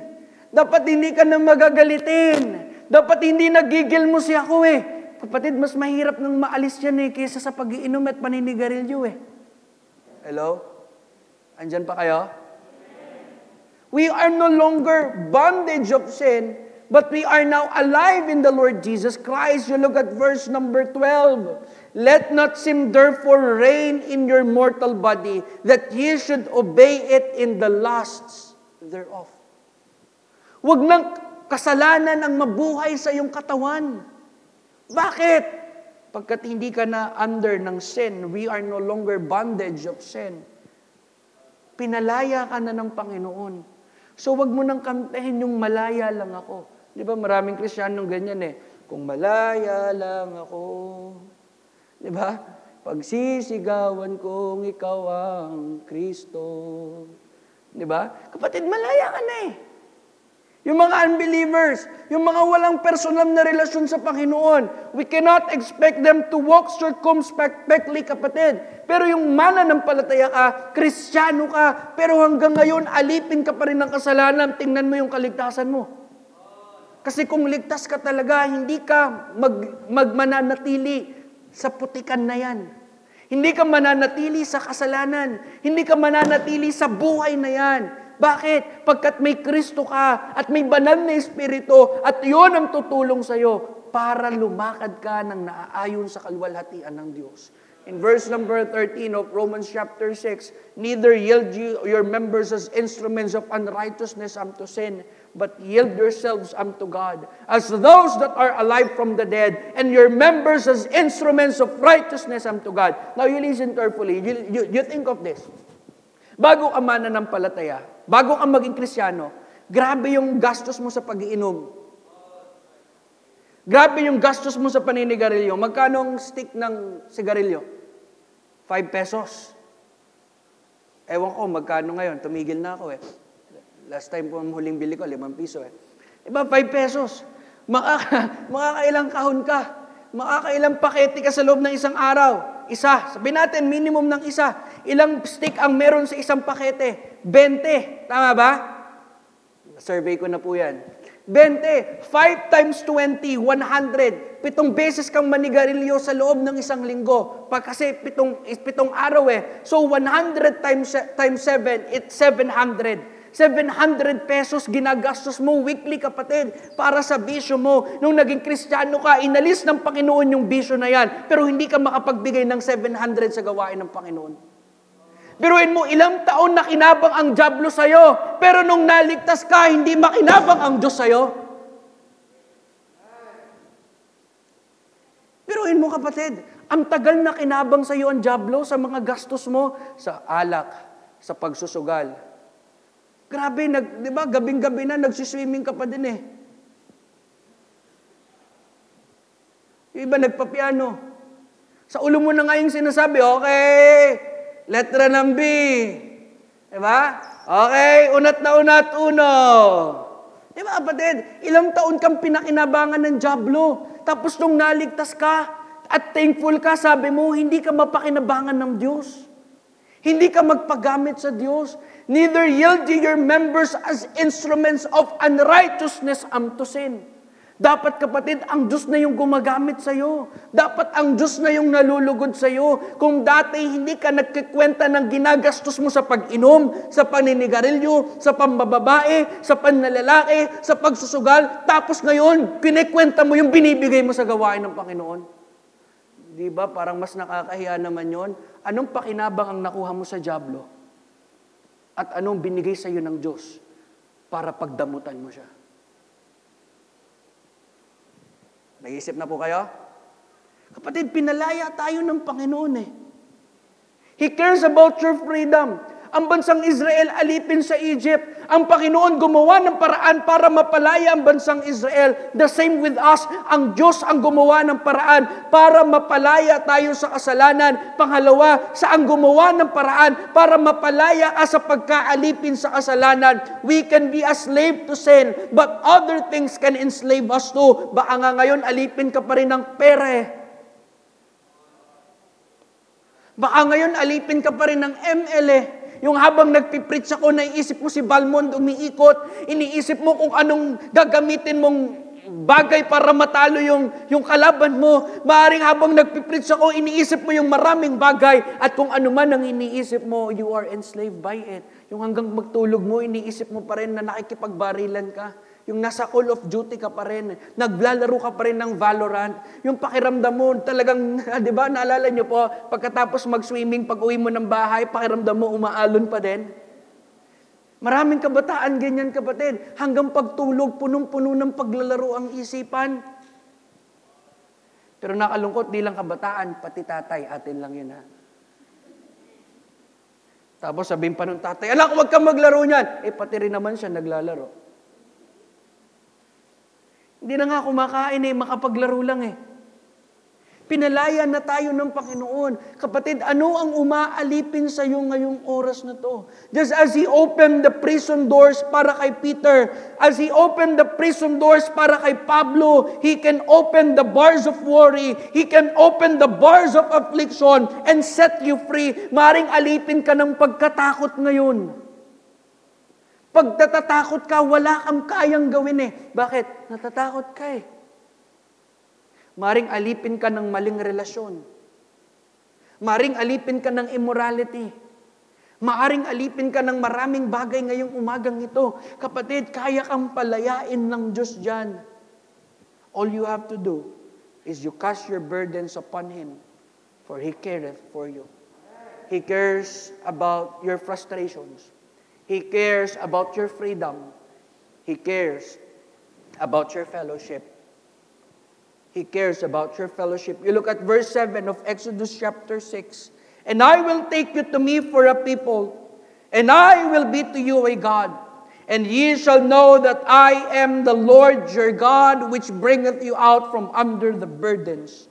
Dapat hindi ka na magagalitin. Dapat hindi nagigil mo si ako eh. Kapatid, mas mahirap nang maalis yan eh kaysa sa pag-iinom at paninigarilyo eh. Hello? Andyan pa kayo? We are no longer bondage of sin, but we are now alive in the Lord Jesus Christ. You look at verse number 12. Let not sin therefore reign in your mortal body, that ye should obey it in the lusts thereof. Huwag ng kasalanan ang mabuhay sa iyong katawan. Bakit? Pagkat hindi ka na under ng sin, we are no longer bondage of sin. Pinalaya ka na ng Panginoon. So wag mo nang kantahin yung malaya lang ako. Di ba maraming Kristiyanong ganyan eh. Kung malaya lang ako. Di ba? Pagsisigawan kong ikaw ang Kristo. Di ba? Kapatid, malaya ka na eh. Yung mga unbelievers, yung mga walang personal na relasyon sa Panginoon, we cannot expect them to walk circumspectly, kapatid. Pero yung mananampalataya ka, kristyano ka, pero hanggang ngayon, alipin ka pa rin ng kasalanan, tingnan mo yung kaligtasan mo. Kasi kung ligtas ka talaga, hindi ka mag, magmananatili sa putikan na yan. Hindi ka mananatili sa kasalanan. Hindi ka mananatili sa buhay na yan. Bakit? Pagkat may Kristo ka at may banal na Espiritu at yon ang tutulong sa iyo para lumakad ka ng naaayon sa kalwalhatian ng Diyos. In verse number 13 of Romans chapter 6, Neither yield you your members as instruments of unrighteousness unto sin, but yield yourselves unto God, as those that are alive from the dead, and your members as instruments of righteousness unto God. Now you listen carefully. You, you, you think of this. Bago ka mananampalataya, bago ka maging krisyano, grabe yung gastos mo sa pag-iinom. Grabe yung gastos mo sa paninigarilyo. Magkano ang stick ng sigarilyo? 5 pesos. Ewan ko, magkano ngayon? Tumigil na ako eh. Last time po ang huling bili ko, 5 piso eh. Iba, 5 pesos. Makaka, makakailang kahon ka. Makakailang pakete ka sa loob ng isang araw. Isa. Sabihin natin, minimum ng isa. Ilang stick ang meron sa isang pakete? 20. Tama ba? Survey ko na po yan. 20. 5 times 20, 100. Pitong beses kang manigarilyo sa loob ng isang linggo. Pag kasi pitong, pitong araw eh. So 100 times, times 7, it's 700. 700 pesos ginagastos mo weekly, kapatid, para sa bisyo mo. Nung naging kristyano ka, inalis ng Panginoon yung bisyo na yan, pero hindi ka makapagbigay ng 700 sa gawain ng Panginoon. Biruin mo, ilang taon na kinabang ang Diablo sa'yo, pero nung naligtas ka, hindi makinabang ang Diyos sa'yo. Biruin mo kapatid, ang tagal na kinabang sa iyo ang Diablo sa mga gastos mo, sa alak, sa pagsusugal. Grabe, nag, di ba, gabing-gabi na, nagsiswimming ka pa din eh. Yung iba nagpapiano. Sa ulo mo na nga yung sinasabi, okay, letra ng B. Di ba? Okay, unat na unat, uno. Di ba, kapatid? Ilang taon kang pinakinabangan ng Diablo. Tapos nung naligtas ka, at thankful ka, sabi mo, hindi ka mapakinabangan ng Diyos. Hindi ka magpagamit sa Diyos. Neither yield ye your members as instruments of unrighteousness unto sin. Dapat kapatid, ang Diyos na yung gumagamit sa iyo. Dapat ang Diyos na yung nalulugod sa iyo. Kung dati hindi ka nagkikwenta ng ginagastos mo sa pag-inom, sa paninigarilyo, sa pambababae, sa pannalalaki, sa pagsusugal, tapos ngayon, kinikwenta mo yung binibigay mo sa gawain ng Panginoon. Di ba? Parang mas nakakahiya naman yon. Anong pakinabang ang nakuha mo sa Diablo? At anong binigay sa iyo ng Diyos para pagdamutan mo siya? Naisip na po kayo? Kapatid, pinalaya tayo ng Panginoon eh. He cares about your freedom. Ang bansang Israel alipin sa Egypt. Ang Panginoon gumawa ng paraan para mapalaya ang bansang Israel. The same with us. Ang Diyos ang gumawa ng paraan para mapalaya tayo sa kasalanan. Pangalawa, sa ang gumawa ng paraan para mapalaya ka sa pagkaalipin sa kasalanan. We can be a slave to sin, but other things can enslave us too. Baka nga ngayon alipin ka pa rin ng pera eh. Baka ngayon alipin ka pa rin ng ML eh. Yung habang nagpipreach ako, naiisip mo si Balmond umiikot, iniisip mo kung anong gagamitin mong bagay para matalo yung, yung kalaban mo. Maaring habang nagpipreach ako, iniisip mo yung maraming bagay at kung ano man ang iniisip mo, you are enslaved by it. Yung hanggang magtulog mo, iniisip mo pa rin na nakikipagbarilan ka. Yung nasa Call of Duty ka pa rin. Naglalaro ka pa rin ng Valorant. Yung pakiramdam mo, talagang, di ba, naalala nyo po, pagkatapos mag-swimming, pag uwi mo ng bahay, pakiramdam mo, umaalon pa din. Maraming kabataan ganyan kapatid. Hanggang pagtulog, punong-puno ng paglalaro ang isipan. Pero nakalungkot, di lang kabataan, pati tatay, atin lang yun ha. Tapos sabihin pa ng tatay, alam ko, wag kang maglaro niyan. Eh, pati rin naman siya naglalaro. Hindi na nga kumakain eh, makapaglaro lang eh. Pinalaya na tayo ng Panginoon. Kapatid, ano ang umaalipin sa iyo ngayong oras na to? Just as He opened the prison doors para kay Peter, as He opened the prison doors para kay Pablo, He can open the bars of worry, He can open the bars of affliction and set you free. Maring alipin ka ng pagkatakot ngayon. Pag natatakot ka, wala kang kayang gawin eh. Bakit? Natatakot ka eh. Maring alipin ka ng maling relasyon. Maring alipin ka ng immorality. Maaring alipin ka ng maraming bagay ngayong umagang ito. Kapatid, kaya kang palayain ng Diyos dyan. All you have to do is you cast your burdens upon Him, for He careth for you. He cares about your frustrations. He cares about your freedom. He cares about your fellowship. He cares about your fellowship. You look at verse 7 of Exodus chapter 6. And I will take you to me for a people, and I will be to you a God. And ye shall know that I am the Lord your God, which bringeth you out from under the burdens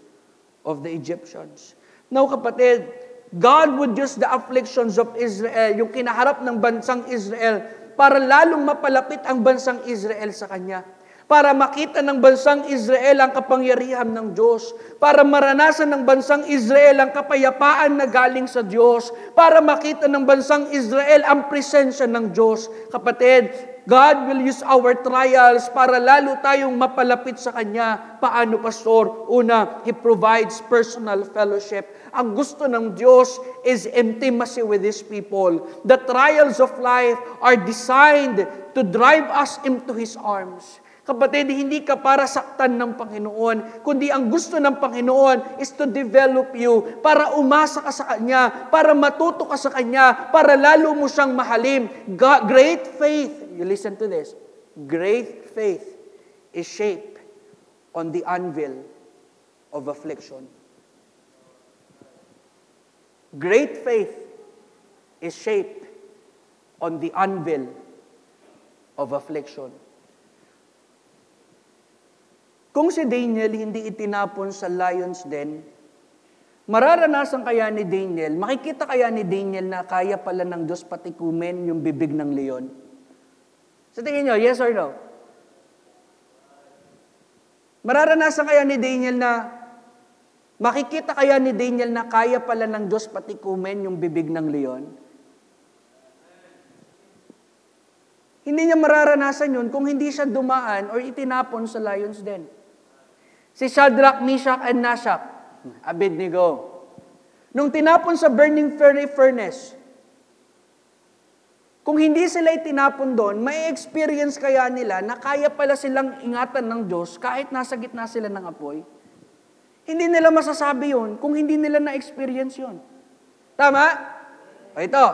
of the Egyptians. Now, kapatid, God would use the afflictions of Israel, yung kinaharap ng bansang Israel, para lalong mapalapit ang bansang Israel sa Kanya. para makita ng bansang Israel ang kapangyarihan ng Diyos, para maranasan ng bansang Israel ang kapayapaan na galing sa Diyos, para makita ng bansang Israel ang presensya ng Diyos. Kapatid, God will use our trials para lalo tayong mapalapit sa Kanya. Paano, Pastor? Una, He provides personal fellowship. Ang gusto ng Diyos is intimacy with His people. The trials of life are designed to drive us into His arms. Kapatid, hindi ka para saktan ng Panginoon, kundi ang gusto ng Panginoon is to develop you para umasa ka sa Kanya, para matuto ka sa Kanya, para lalo mo siyang mahalin. God, great faith, you listen to this, great faith is shaped on the anvil of affliction. Great faith is shaped on the anvil of affliction. Kung si Daniel hindi itinapon sa lion's den, mararanasan kaya ni Daniel, makikita kaya ni Daniel na kaya pala ng Diyos patikumin yung bibig ng leon? Sa tingin nyo, yes or no? Mararanasan kaya ni Daniel na, makikita kaya ni Daniel na kaya pala ng Diyos patikumin yung bibig ng leon? Hindi niya mararanasan yun kung hindi siya dumaan or itinapon sa lion's den. Si Shadrach, Meshach, and Nashach, Abednego. Nung tinapon sa burning fiery furnace, kung hindi sila itinapon doon, may experience kaya nila na kaya pala silang ingatan ng Diyos kahit nasa gitna sila ng apoy. Hindi nila masasabi yon kung hindi nila na-experience yon. Tama? O ito,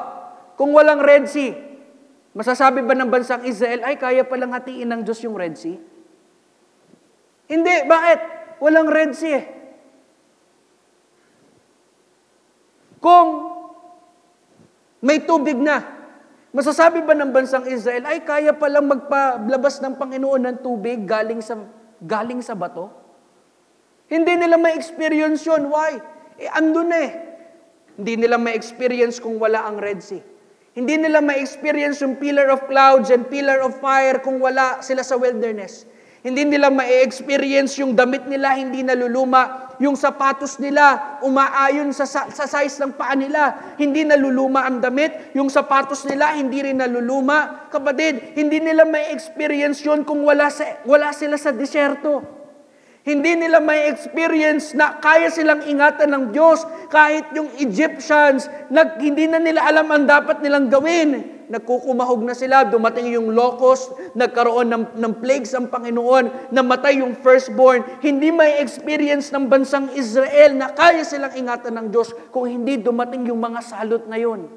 kung walang Red Sea, masasabi ba ng bansang Israel, ay kaya palang hatiin ng Diyos yung Red Sea? Hindi, bakit? Walang Red Sea eh. Kung may tubig na, masasabi ba ng bansang Israel, ay kaya palang magpalabas ng Panginoon ng tubig galing sa, galing sa bato? Hindi nila may experience yun. Why? Eh, andun eh. Hindi nila may experience kung wala ang Red Sea. Hindi nila may experience yung pillar of clouds and pillar of fire kung wala sila sa wilderness. Hindi nila ma-experience yung damit nila hindi naluluma, yung sapatos nila umaayon sa, sa, sa size ng paa nila, hindi naluluma ang damit, yung sapatos nila hindi rin naluluma. Kapatid, hindi nila ma-experience yun kung wala, sa, wala sila sa disyerto. Hindi nila may experience na kaya silang ingatan ng Diyos kahit yung Egyptians, nag, hindi na nila alam ang dapat nilang gawin nagkukumahog na sila, dumating yung locust, nagkaroon ng, ng plagues ang Panginoon, namatay yung firstborn. Hindi may experience ng bansang Israel na kaya silang ingatan ng Diyos kung hindi dumating yung mga salot na yun.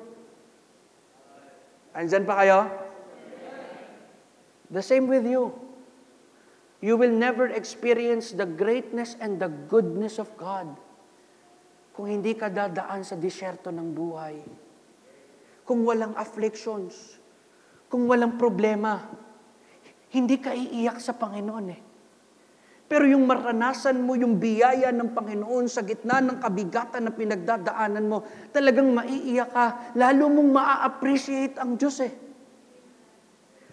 Andyan pa kayo? The same with you. You will never experience the greatness and the goodness of God kung hindi ka dadaan sa disyerto ng buhay kung walang afflictions, kung walang problema, hindi ka iiyak sa Panginoon eh. Pero yung maranasan mo yung biyaya ng Panginoon sa gitna ng kabigatan na pinagdadaanan mo, talagang maiiyak ka, lalo mong maa-appreciate ang Diyos eh.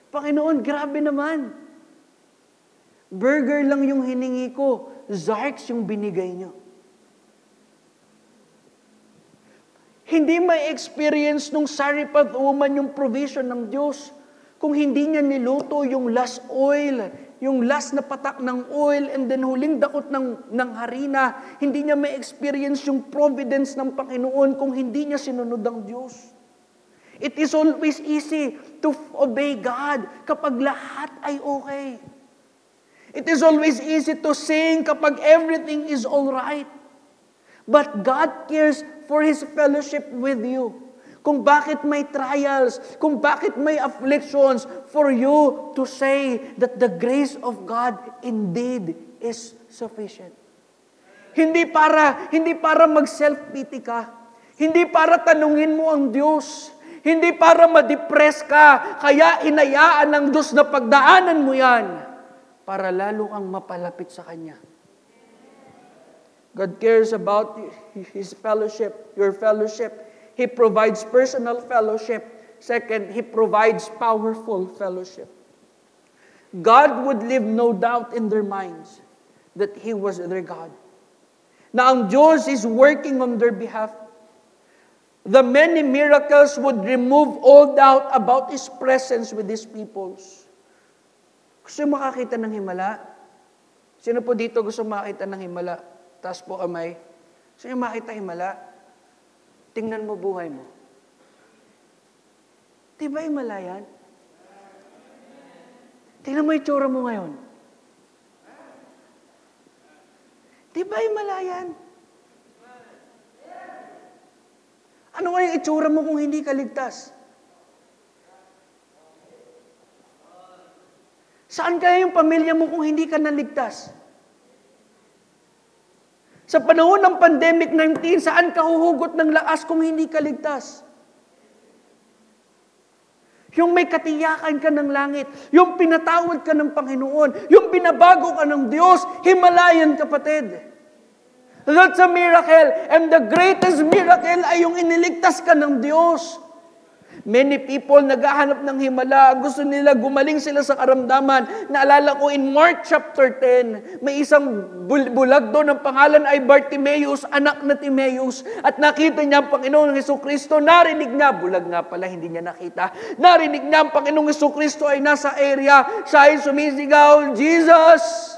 Panginoon, grabe naman. Burger lang yung hiningi ko, Zarks yung binigay niyo. Hindi may experience nung Saripat woman yung provision ng Diyos. Kung hindi niya niluto yung last oil, yung last na patak ng oil, and then huling dakot ng, ng harina, hindi niya may experience yung providence ng Panginoon kung hindi niya sinunod ang Diyos. It is always easy to obey God kapag lahat ay okay. It is always easy to sing kapag everything is all right. But God cares for His fellowship with you. Kung bakit may trials, kung bakit may afflictions, for you to say that the grace of God indeed is sufficient. Hindi para, hindi para mag-self-pity ka. Hindi para tanungin mo ang Diyos. Hindi para ma-depress ka. Kaya inayaan ng Diyos na pagdaanan mo yan para lalo kang mapalapit sa Kanya. God cares about His fellowship, your fellowship. He provides personal fellowship. Second, He provides powerful fellowship. God would leave no doubt in their minds that He was their God. Na ang Diyos is working on their behalf. The many miracles would remove all doubt about His presence with His peoples. Gusto makakita ng himala? Sino po dito gusto makita ng himala? Taas po kamay. Niyo makita himala? Tingnan mo buhay mo. Di ba himala yan? Tingnan mo yung tsura mo ngayon. Di ba himala yan? Ano nga yung itsura mo kung hindi ka ligtas? Saan kaya yung pamilya mo kung hindi ka naligtas? Sa panahon ng pandemic 19, saan ka huhugot ng lakas kung hindi ka ligtas? Yung may katiyakan ka ng langit, yung pinatawad ka ng Panginoon, yung binabago ka ng Diyos, Himalayan kapatid. That's a miracle. And the greatest miracle ay yung iniligtas ka ng Diyos. Many people naghahanap ng himala. Gusto nila gumaling sila sa karamdaman. Naalala ko in Mark chapter 10, may isang bul- bulag doon. Ang pangalan ay Bartimaeus, anak na Timaeus. At nakita niya ang Panginoon ng Heso Kristo. Narinig niya, bulag nga pala, hindi niya nakita. Narinig niya ang Panginoong Heso Kristo ay nasa area. Siya ay sumisigaw, Jesus!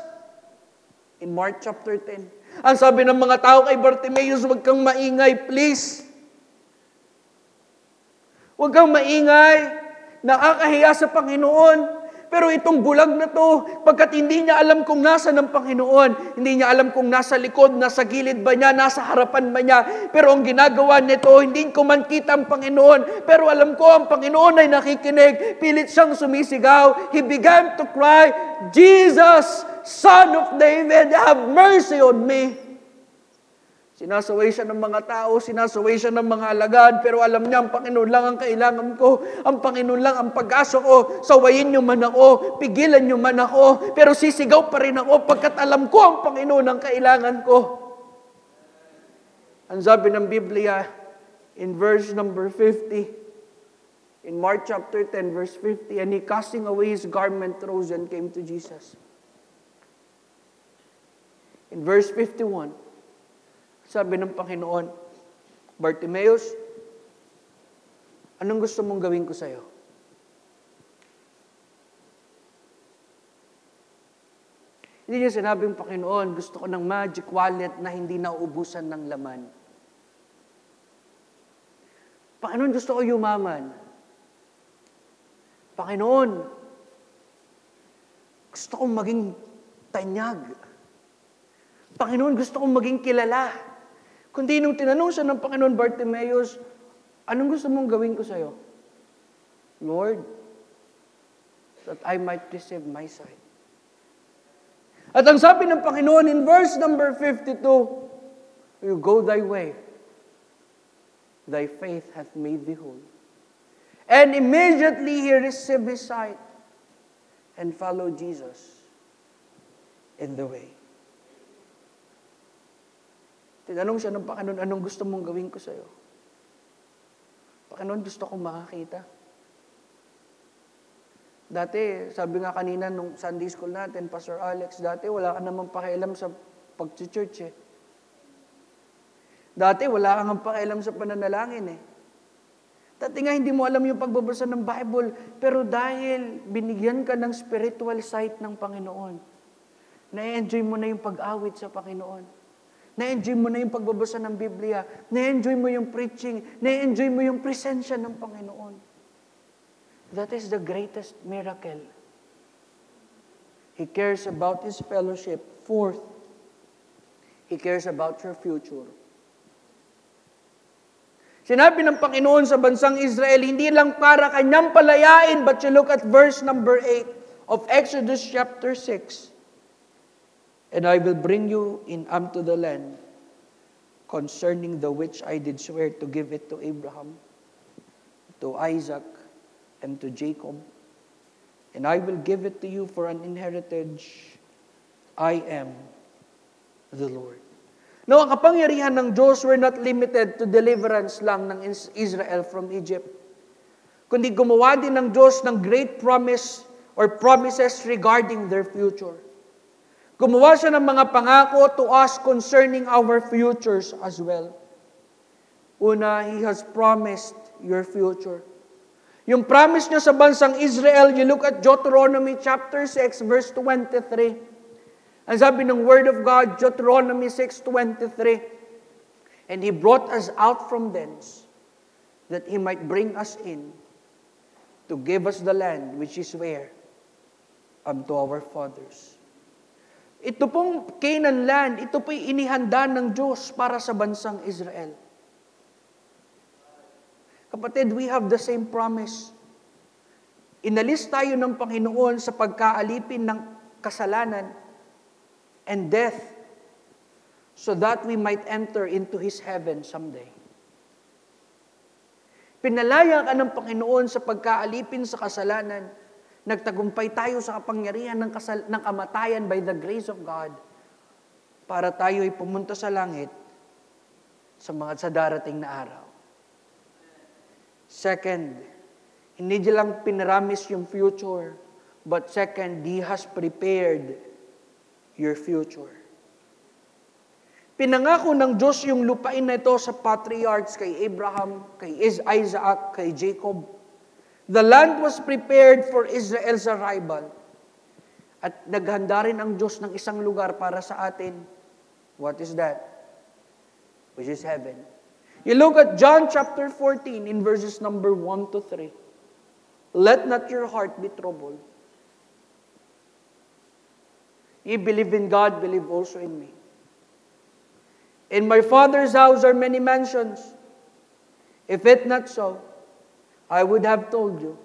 In Mark chapter 10. Ang sabi ng mga tao kay Bartimaeus, huwag kang maingay, please. Huwag kang maingay. Nakakahiya sa Panginoon. Pero itong bulag na to, pagkat hindi niya alam kung nasa ng Panginoon, hindi niya alam kung nasa likod, nasa gilid ba niya, nasa harapan ba niya. Pero ang ginagawa nito, hindi ko man kita ang Panginoon, pero alam ko ang Panginoon ay nakikinig. Pilit siyang sumisigaw. He began to cry, Jesus, Son of David, have mercy on me. Sinasaway siya ng mga tao, sinasaway siya ng mga alagad, pero alam niya, ang Panginoon lang ang kailangan ko. Ang Panginoon lang ang pag-asa ko. Sawayin niyo man ako, pigilan niyo man ako, pero sisigaw pa rin ako pagkat alam ko ang Panginoon ang kailangan ko. Ang sabi ng Biblia, in verse number 50, in Mark chapter 10, verse 50, and he casting away his garment rose and came to Jesus. In verse 51, sabi ng Panginoon, Bartimaeus, anong gusto mong gawin ko sa'yo? Hindi niya sinabing, Panginoon, gusto ko ng magic wallet na hindi nauubusan ng laman. Panginoon, gusto ko yumaman. Panginoon, gusto kong maging tanyag. Panginoon, gusto kong maging kilala. Kundi nung tinanong siya ng Panginoon Bartimaeus, anong gusto mong gawin ko sa'yo? Lord, that I might receive my sight. At ang sabi ng Panginoon in verse number 52, You go thy way, thy faith hath made thee whole. And immediately he received his sight and followed Jesus in the way. Tinanong siya ng Panginoon, anong gusto mong gawin ko sa'yo? Panginoon, gusto kong makakita. Dati, sabi nga kanina nung Sunday school natin, Pastor Alex, dati wala ka namang pakialam sa pag-church eh. Dati wala kang pakialam sa pananalangin eh. Dati nga hindi mo alam yung pagbabasa ng Bible, pero dahil binigyan ka ng spiritual sight ng Panginoon, na-enjoy mo na yung pag-awit sa Panginoon. Na-enjoy mo na yung pagbabasa ng Biblia. Na-enjoy mo yung preaching. Na-enjoy mo yung presensya ng Panginoon. That is the greatest miracle. He cares about His fellowship. Fourth, He cares about your future. Sinabi ng Panginoon sa bansang Israel, hindi lang para kanyang palayain, but you look at verse number 8 of Exodus chapter 6. And I will bring you in unto the land concerning the which I did swear to give it to Abraham, to Isaac, and to Jacob. And I will give it to you for an inheritance. I am the Lord. Now, ang kapangyarihan ng Diyos were not limited to deliverance lang ng Is- Israel from Egypt. Kundi gumawa din ng Diyos ng great promise or promises regarding their future. Gumawa siya ng mga pangako to us concerning our futures as well. Una, He has promised your future. Yung promise niya sa bansang Israel, you look at Deuteronomy chapter 6, verse 23. Ang sabi ng Word of God, Deuteronomy 6.23, And He brought us out from thence, that He might bring us in, to give us the land which is where? Unto our fathers. Ito pong Canaan land, ito po'y inihanda ng Diyos para sa bansang Israel. Kapatid, we have the same promise. Inalis tayo ng Panginoon sa pagkaalipin ng kasalanan and death so that we might enter into His heaven someday. Pinalaya ka ng Panginoon sa pagkaalipin sa kasalanan. Nagtagumpay tayo sa kapangyarihan ng, kasal- ng kamatayan by the grace of God para tayo ay pumunta sa langit sa mga sa darating na araw. Second, hindi niya lang pinaramis yung future, but second, He has prepared your future. Pinangako ng Diyos yung lupain na ito sa patriarchs kay Abraham, kay Isaac, kay Jacob. The land was prepared for Israel's arrival. At naghanda rin ang Diyos ng isang lugar para sa atin. What is that? Which is heaven. You look at John chapter 14 in verses number 1 to 3. Let not your heart be troubled. Ye believe in God, believe also in me. In my Father's house are many mansions. If it not so, I would have told you.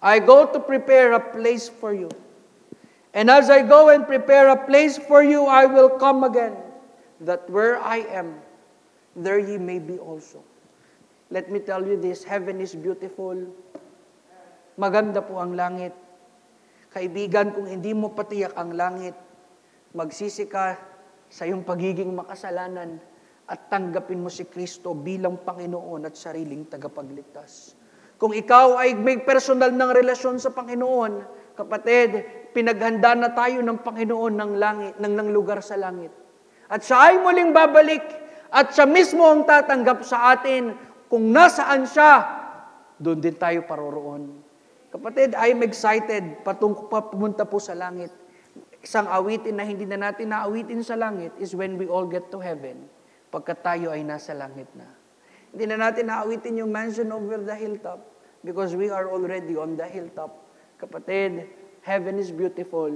I go to prepare a place for you. And as I go and prepare a place for you, I will come again, that where I am, there ye may be also. Let me tell you this, heaven is beautiful. Maganda po ang langit. Kaibigan, kung hindi mo patiyak ang langit, magsisi ka sa iyong pagiging makasalanan at tanggapin mo si Kristo bilang Panginoon at sariling tagapagligtas. Kung ikaw ay may personal ng relasyon sa Panginoon, kapatid, pinaghanda na tayo ng Panginoon ng langit, ng, ng lugar sa langit. At siya ay muling babalik at siya mismo ang tatanggap sa atin. Kung nasaan siya, doon din tayo paroroon. Kapatid, I'm excited patung pumunta po sa langit. Isang awitin na hindi na natin naawitin sa langit is when we all get to heaven. Pagkat tayo ay nasa langit na. Hindi na natin naawitin yung mansion over the hilltop because we are already on the hilltop. Kapatid, heaven is beautiful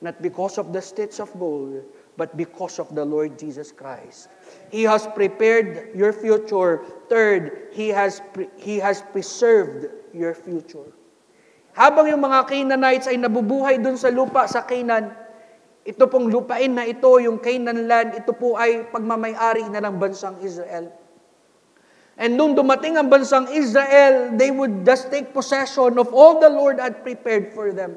not because of the streets of gold, but because of the Lord Jesus Christ. He has prepared your future. Third, He has, pre- he has preserved your future. Habang yung mga Canaanites ay nabubuhay dun sa lupa sa Canaan, ito pong lupain na ito, yung Canaan land, ito po ay pagmamayari na ng bansang Israel. And nung dumating ang bansang Israel, they would just take possession of all the Lord had prepared for them.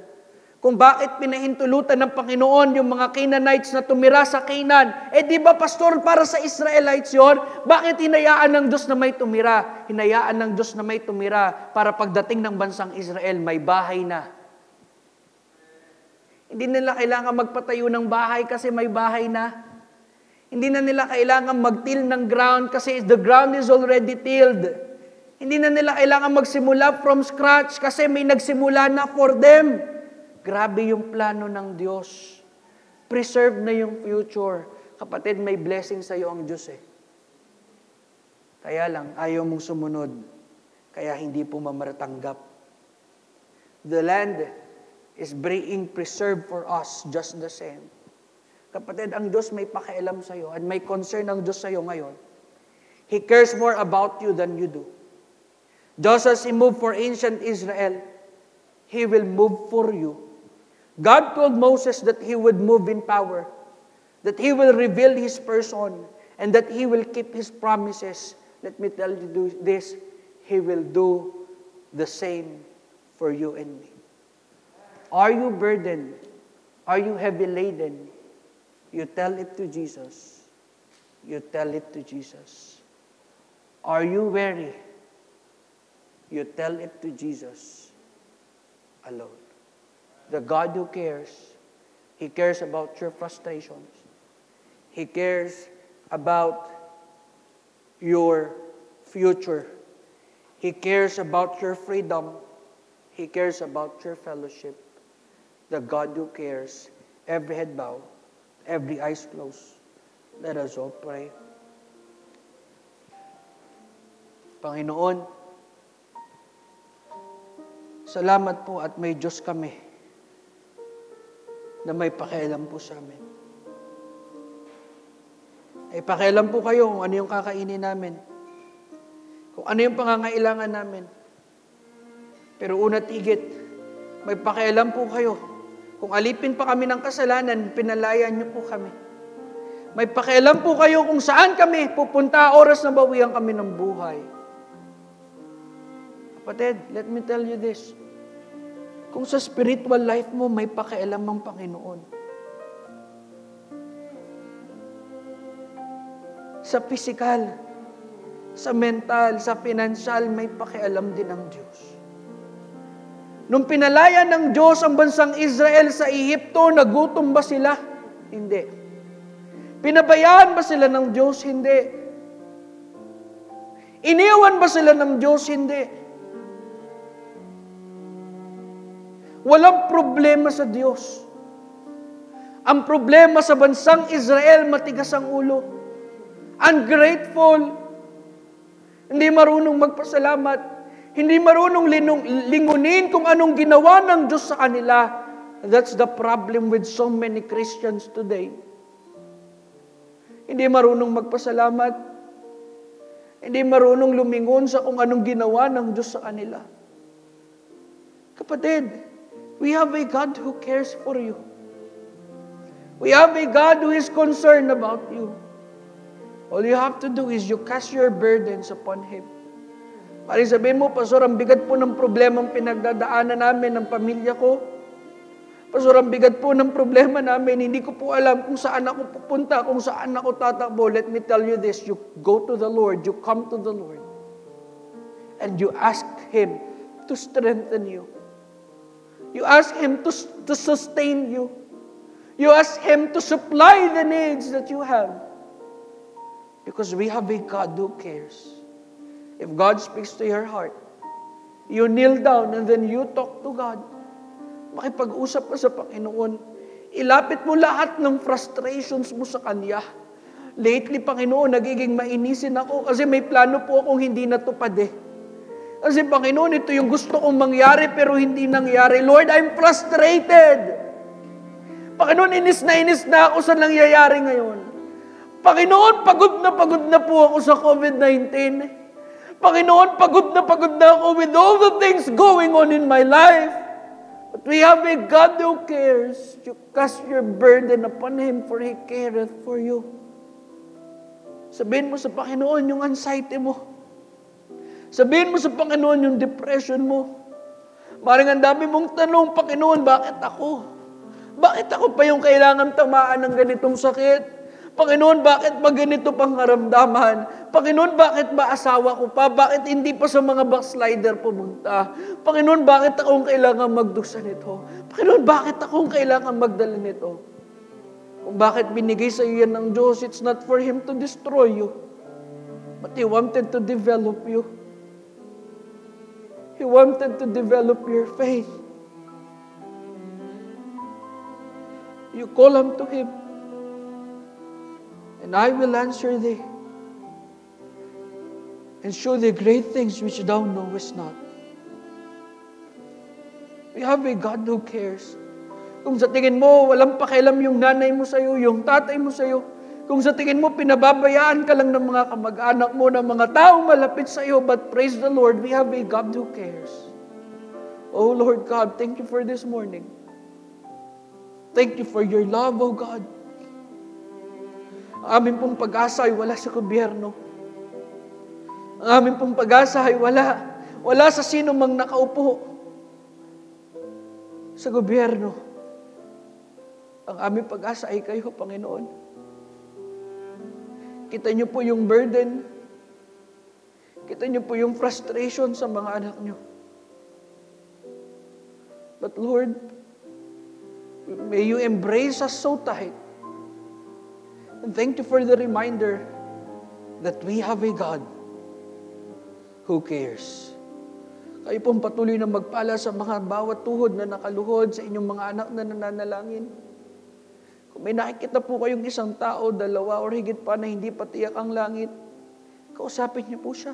Kung bakit pinahintulutan ng Panginoon yung mga Canaanites na tumira sa Canaan. Eh di ba pastor para sa Israelites yon? Bakit hinayaan ng Diyos na may tumira? Hinayaan ng Diyos na may tumira para pagdating ng bansang Israel, may bahay na. Hindi nila kailangan magpatayo ng bahay kasi may bahay na. Hindi na nila kailangan mag-till ng ground kasi the ground is already tilled. Hindi na nila kailangan magsimula from scratch kasi may nagsimula na for them. Grabe yung plano ng Diyos. Preserve na yung future. Kapatid, may blessing sa iyo ang Diyos eh. Kaya lang, ayaw mong sumunod. Kaya hindi po mamaratanggap. The land is being preserved for us just the same. Kapatid, ang Diyos may pakialam sa iyo at may concern ang Diyos sa iyo ngayon. He cares more about you than you do. Just as He moved for ancient Israel, He will move for you. God told Moses that He would move in power, that He will reveal His person, and that He will keep His promises. Let me tell you this, He will do the same for you and me. Are you burdened? Are you heavy laden? You tell it to Jesus. You tell it to Jesus. Are you weary? You tell it to Jesus alone. the God who cares. He cares about your frustrations. He cares about your future. He cares about your freedom. He cares about your fellowship. The God who cares. Every head bow, every eyes closed. Let us all pray. Panginoon, salamat po at may Diyos kami na may pakialam po sa amin. Ay pakialam po kayo kung ano yung kakainin namin. Kung ano yung pangangailangan namin. Pero una tigit, may pakialam po kayo. Kung alipin pa kami ng kasalanan, pinalayan niyo po kami. May pakialam po kayo kung saan kami pupunta oras na bawian kami ng buhay. Kapatid, let me tell you this. Kung sa spiritual life mo, may pakialam ang Panginoon. Sa physical, sa mental, sa financial, may pakialam din ang Diyos. Nung pinalaya ng Diyos ang bansang Israel sa Ehipto, nagutom ba sila? Hindi. Pinabayaan ba sila ng Diyos? Hindi. Iniwan ba sila ng Diyos? Hindi. Walang problema sa Diyos. Ang problema sa bansang Israel, matigas ang ulo. Ungrateful. Hindi marunong magpasalamat. Hindi marunong linung, lingunin kung anong ginawa ng Diyos sa kanila. That's the problem with so many Christians today. Hindi marunong magpasalamat. Hindi marunong lumingon sa kung anong ginawa ng Diyos sa kanila. Kapatid, we have a God who cares for you. We have a God who is concerned about you. All you have to do is you cast your burdens upon Him. Pari sabihin mo, Pastor, ang bigat po ng problema ang pinagdadaanan namin ng pamilya ko. Pastor, ang bigat po ng problema namin. Hindi ko po alam kung saan ako pupunta, kung saan ako tatakbo. Let me tell you this. You go to the Lord. You come to the Lord. And you ask Him to strengthen you. You ask Him to, to sustain you. You ask Him to supply the needs that you have. Because we have a God who cares. If God speaks to your heart, you kneel down and then you talk to God. Makipag-usap ka sa Panginoon. Ilapit mo lahat ng frustrations mo sa Kanya. Lately, Panginoon, nagiging mainisin ako kasi may plano po akong hindi natupad eh. Kasi Panginoon, ito yung gusto kong mangyari pero hindi nangyari. Lord, I'm frustrated. Panginoon, inis na inis na ako sa nangyayari ngayon. Panginoon, pagod na pagod na po ako sa COVID-19. Panginoon, pagod na pagod na ako with all the things going on in my life. But we have a God who cares. You cast your burden upon Him for He careth for you. Sabihin mo sa Panginoon yung anxiety mo. Sabihin mo sa Panginoon yung depression mo. Maring ang dami mong tanong, Panginoon, bakit ako? Bakit ako pa yung kailangan tamaan ng ganitong sakit? Panginoon, bakit ba ganito pang karamdaman? Panginoon, bakit ba asawa ko pa? Bakit hindi pa sa mga backslider pumunta? Panginoon, bakit akong kailangan magdusa nito? Panginoon, bakit akong kailangan magdala nito? Kung bakit binigay sa iyo yan ng Diyos, it's not for Him to destroy you. But He wanted to develop you. He wanted to develop your faith. You call unto Him, and I will answer thee, and show thee great things which thou knowest not. We have a God who cares. Kung sa tingin mo, walang pakialam yung nanay mo sa'yo, yung tatay mo sa'yo, kung sa tingin mo, pinababayaan ka lang ng mga kamag-anak mo, ng mga taong malapit sa iyo, but praise the Lord, we have a God who cares. Oh Lord God, thank you for this morning. Thank you for your love, oh God. Ang aming pong pag-asa ay wala sa gobyerno. Ang aming pong pag-asa ay wala. Wala sa sino mang nakaupo sa gobyerno. Ang aming pag-asa ay kayo, Panginoon. Kita niyo po yung burden. Kita niyo po yung frustration sa mga anak niyo. But Lord, May you embrace us so tight. And thank you for the reminder that we have a God who cares. Kayo pong patuloy na magpala sa mga bawat tuhod na nakaluhod sa inyong mga anak na nananalangin. Kung may nakikita po kayong isang tao, dalawa, or higit pa na hindi patiyak ang langit, kausapin niyo po siya.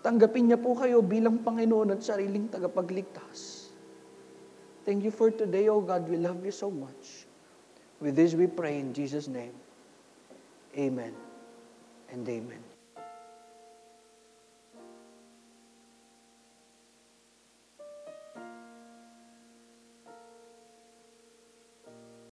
Tanggapin niya po kayo bilang Panginoon at sariling tagapagligtas. Thank you for today, O God. We love you so much. With this we pray in Jesus' name. Amen and amen.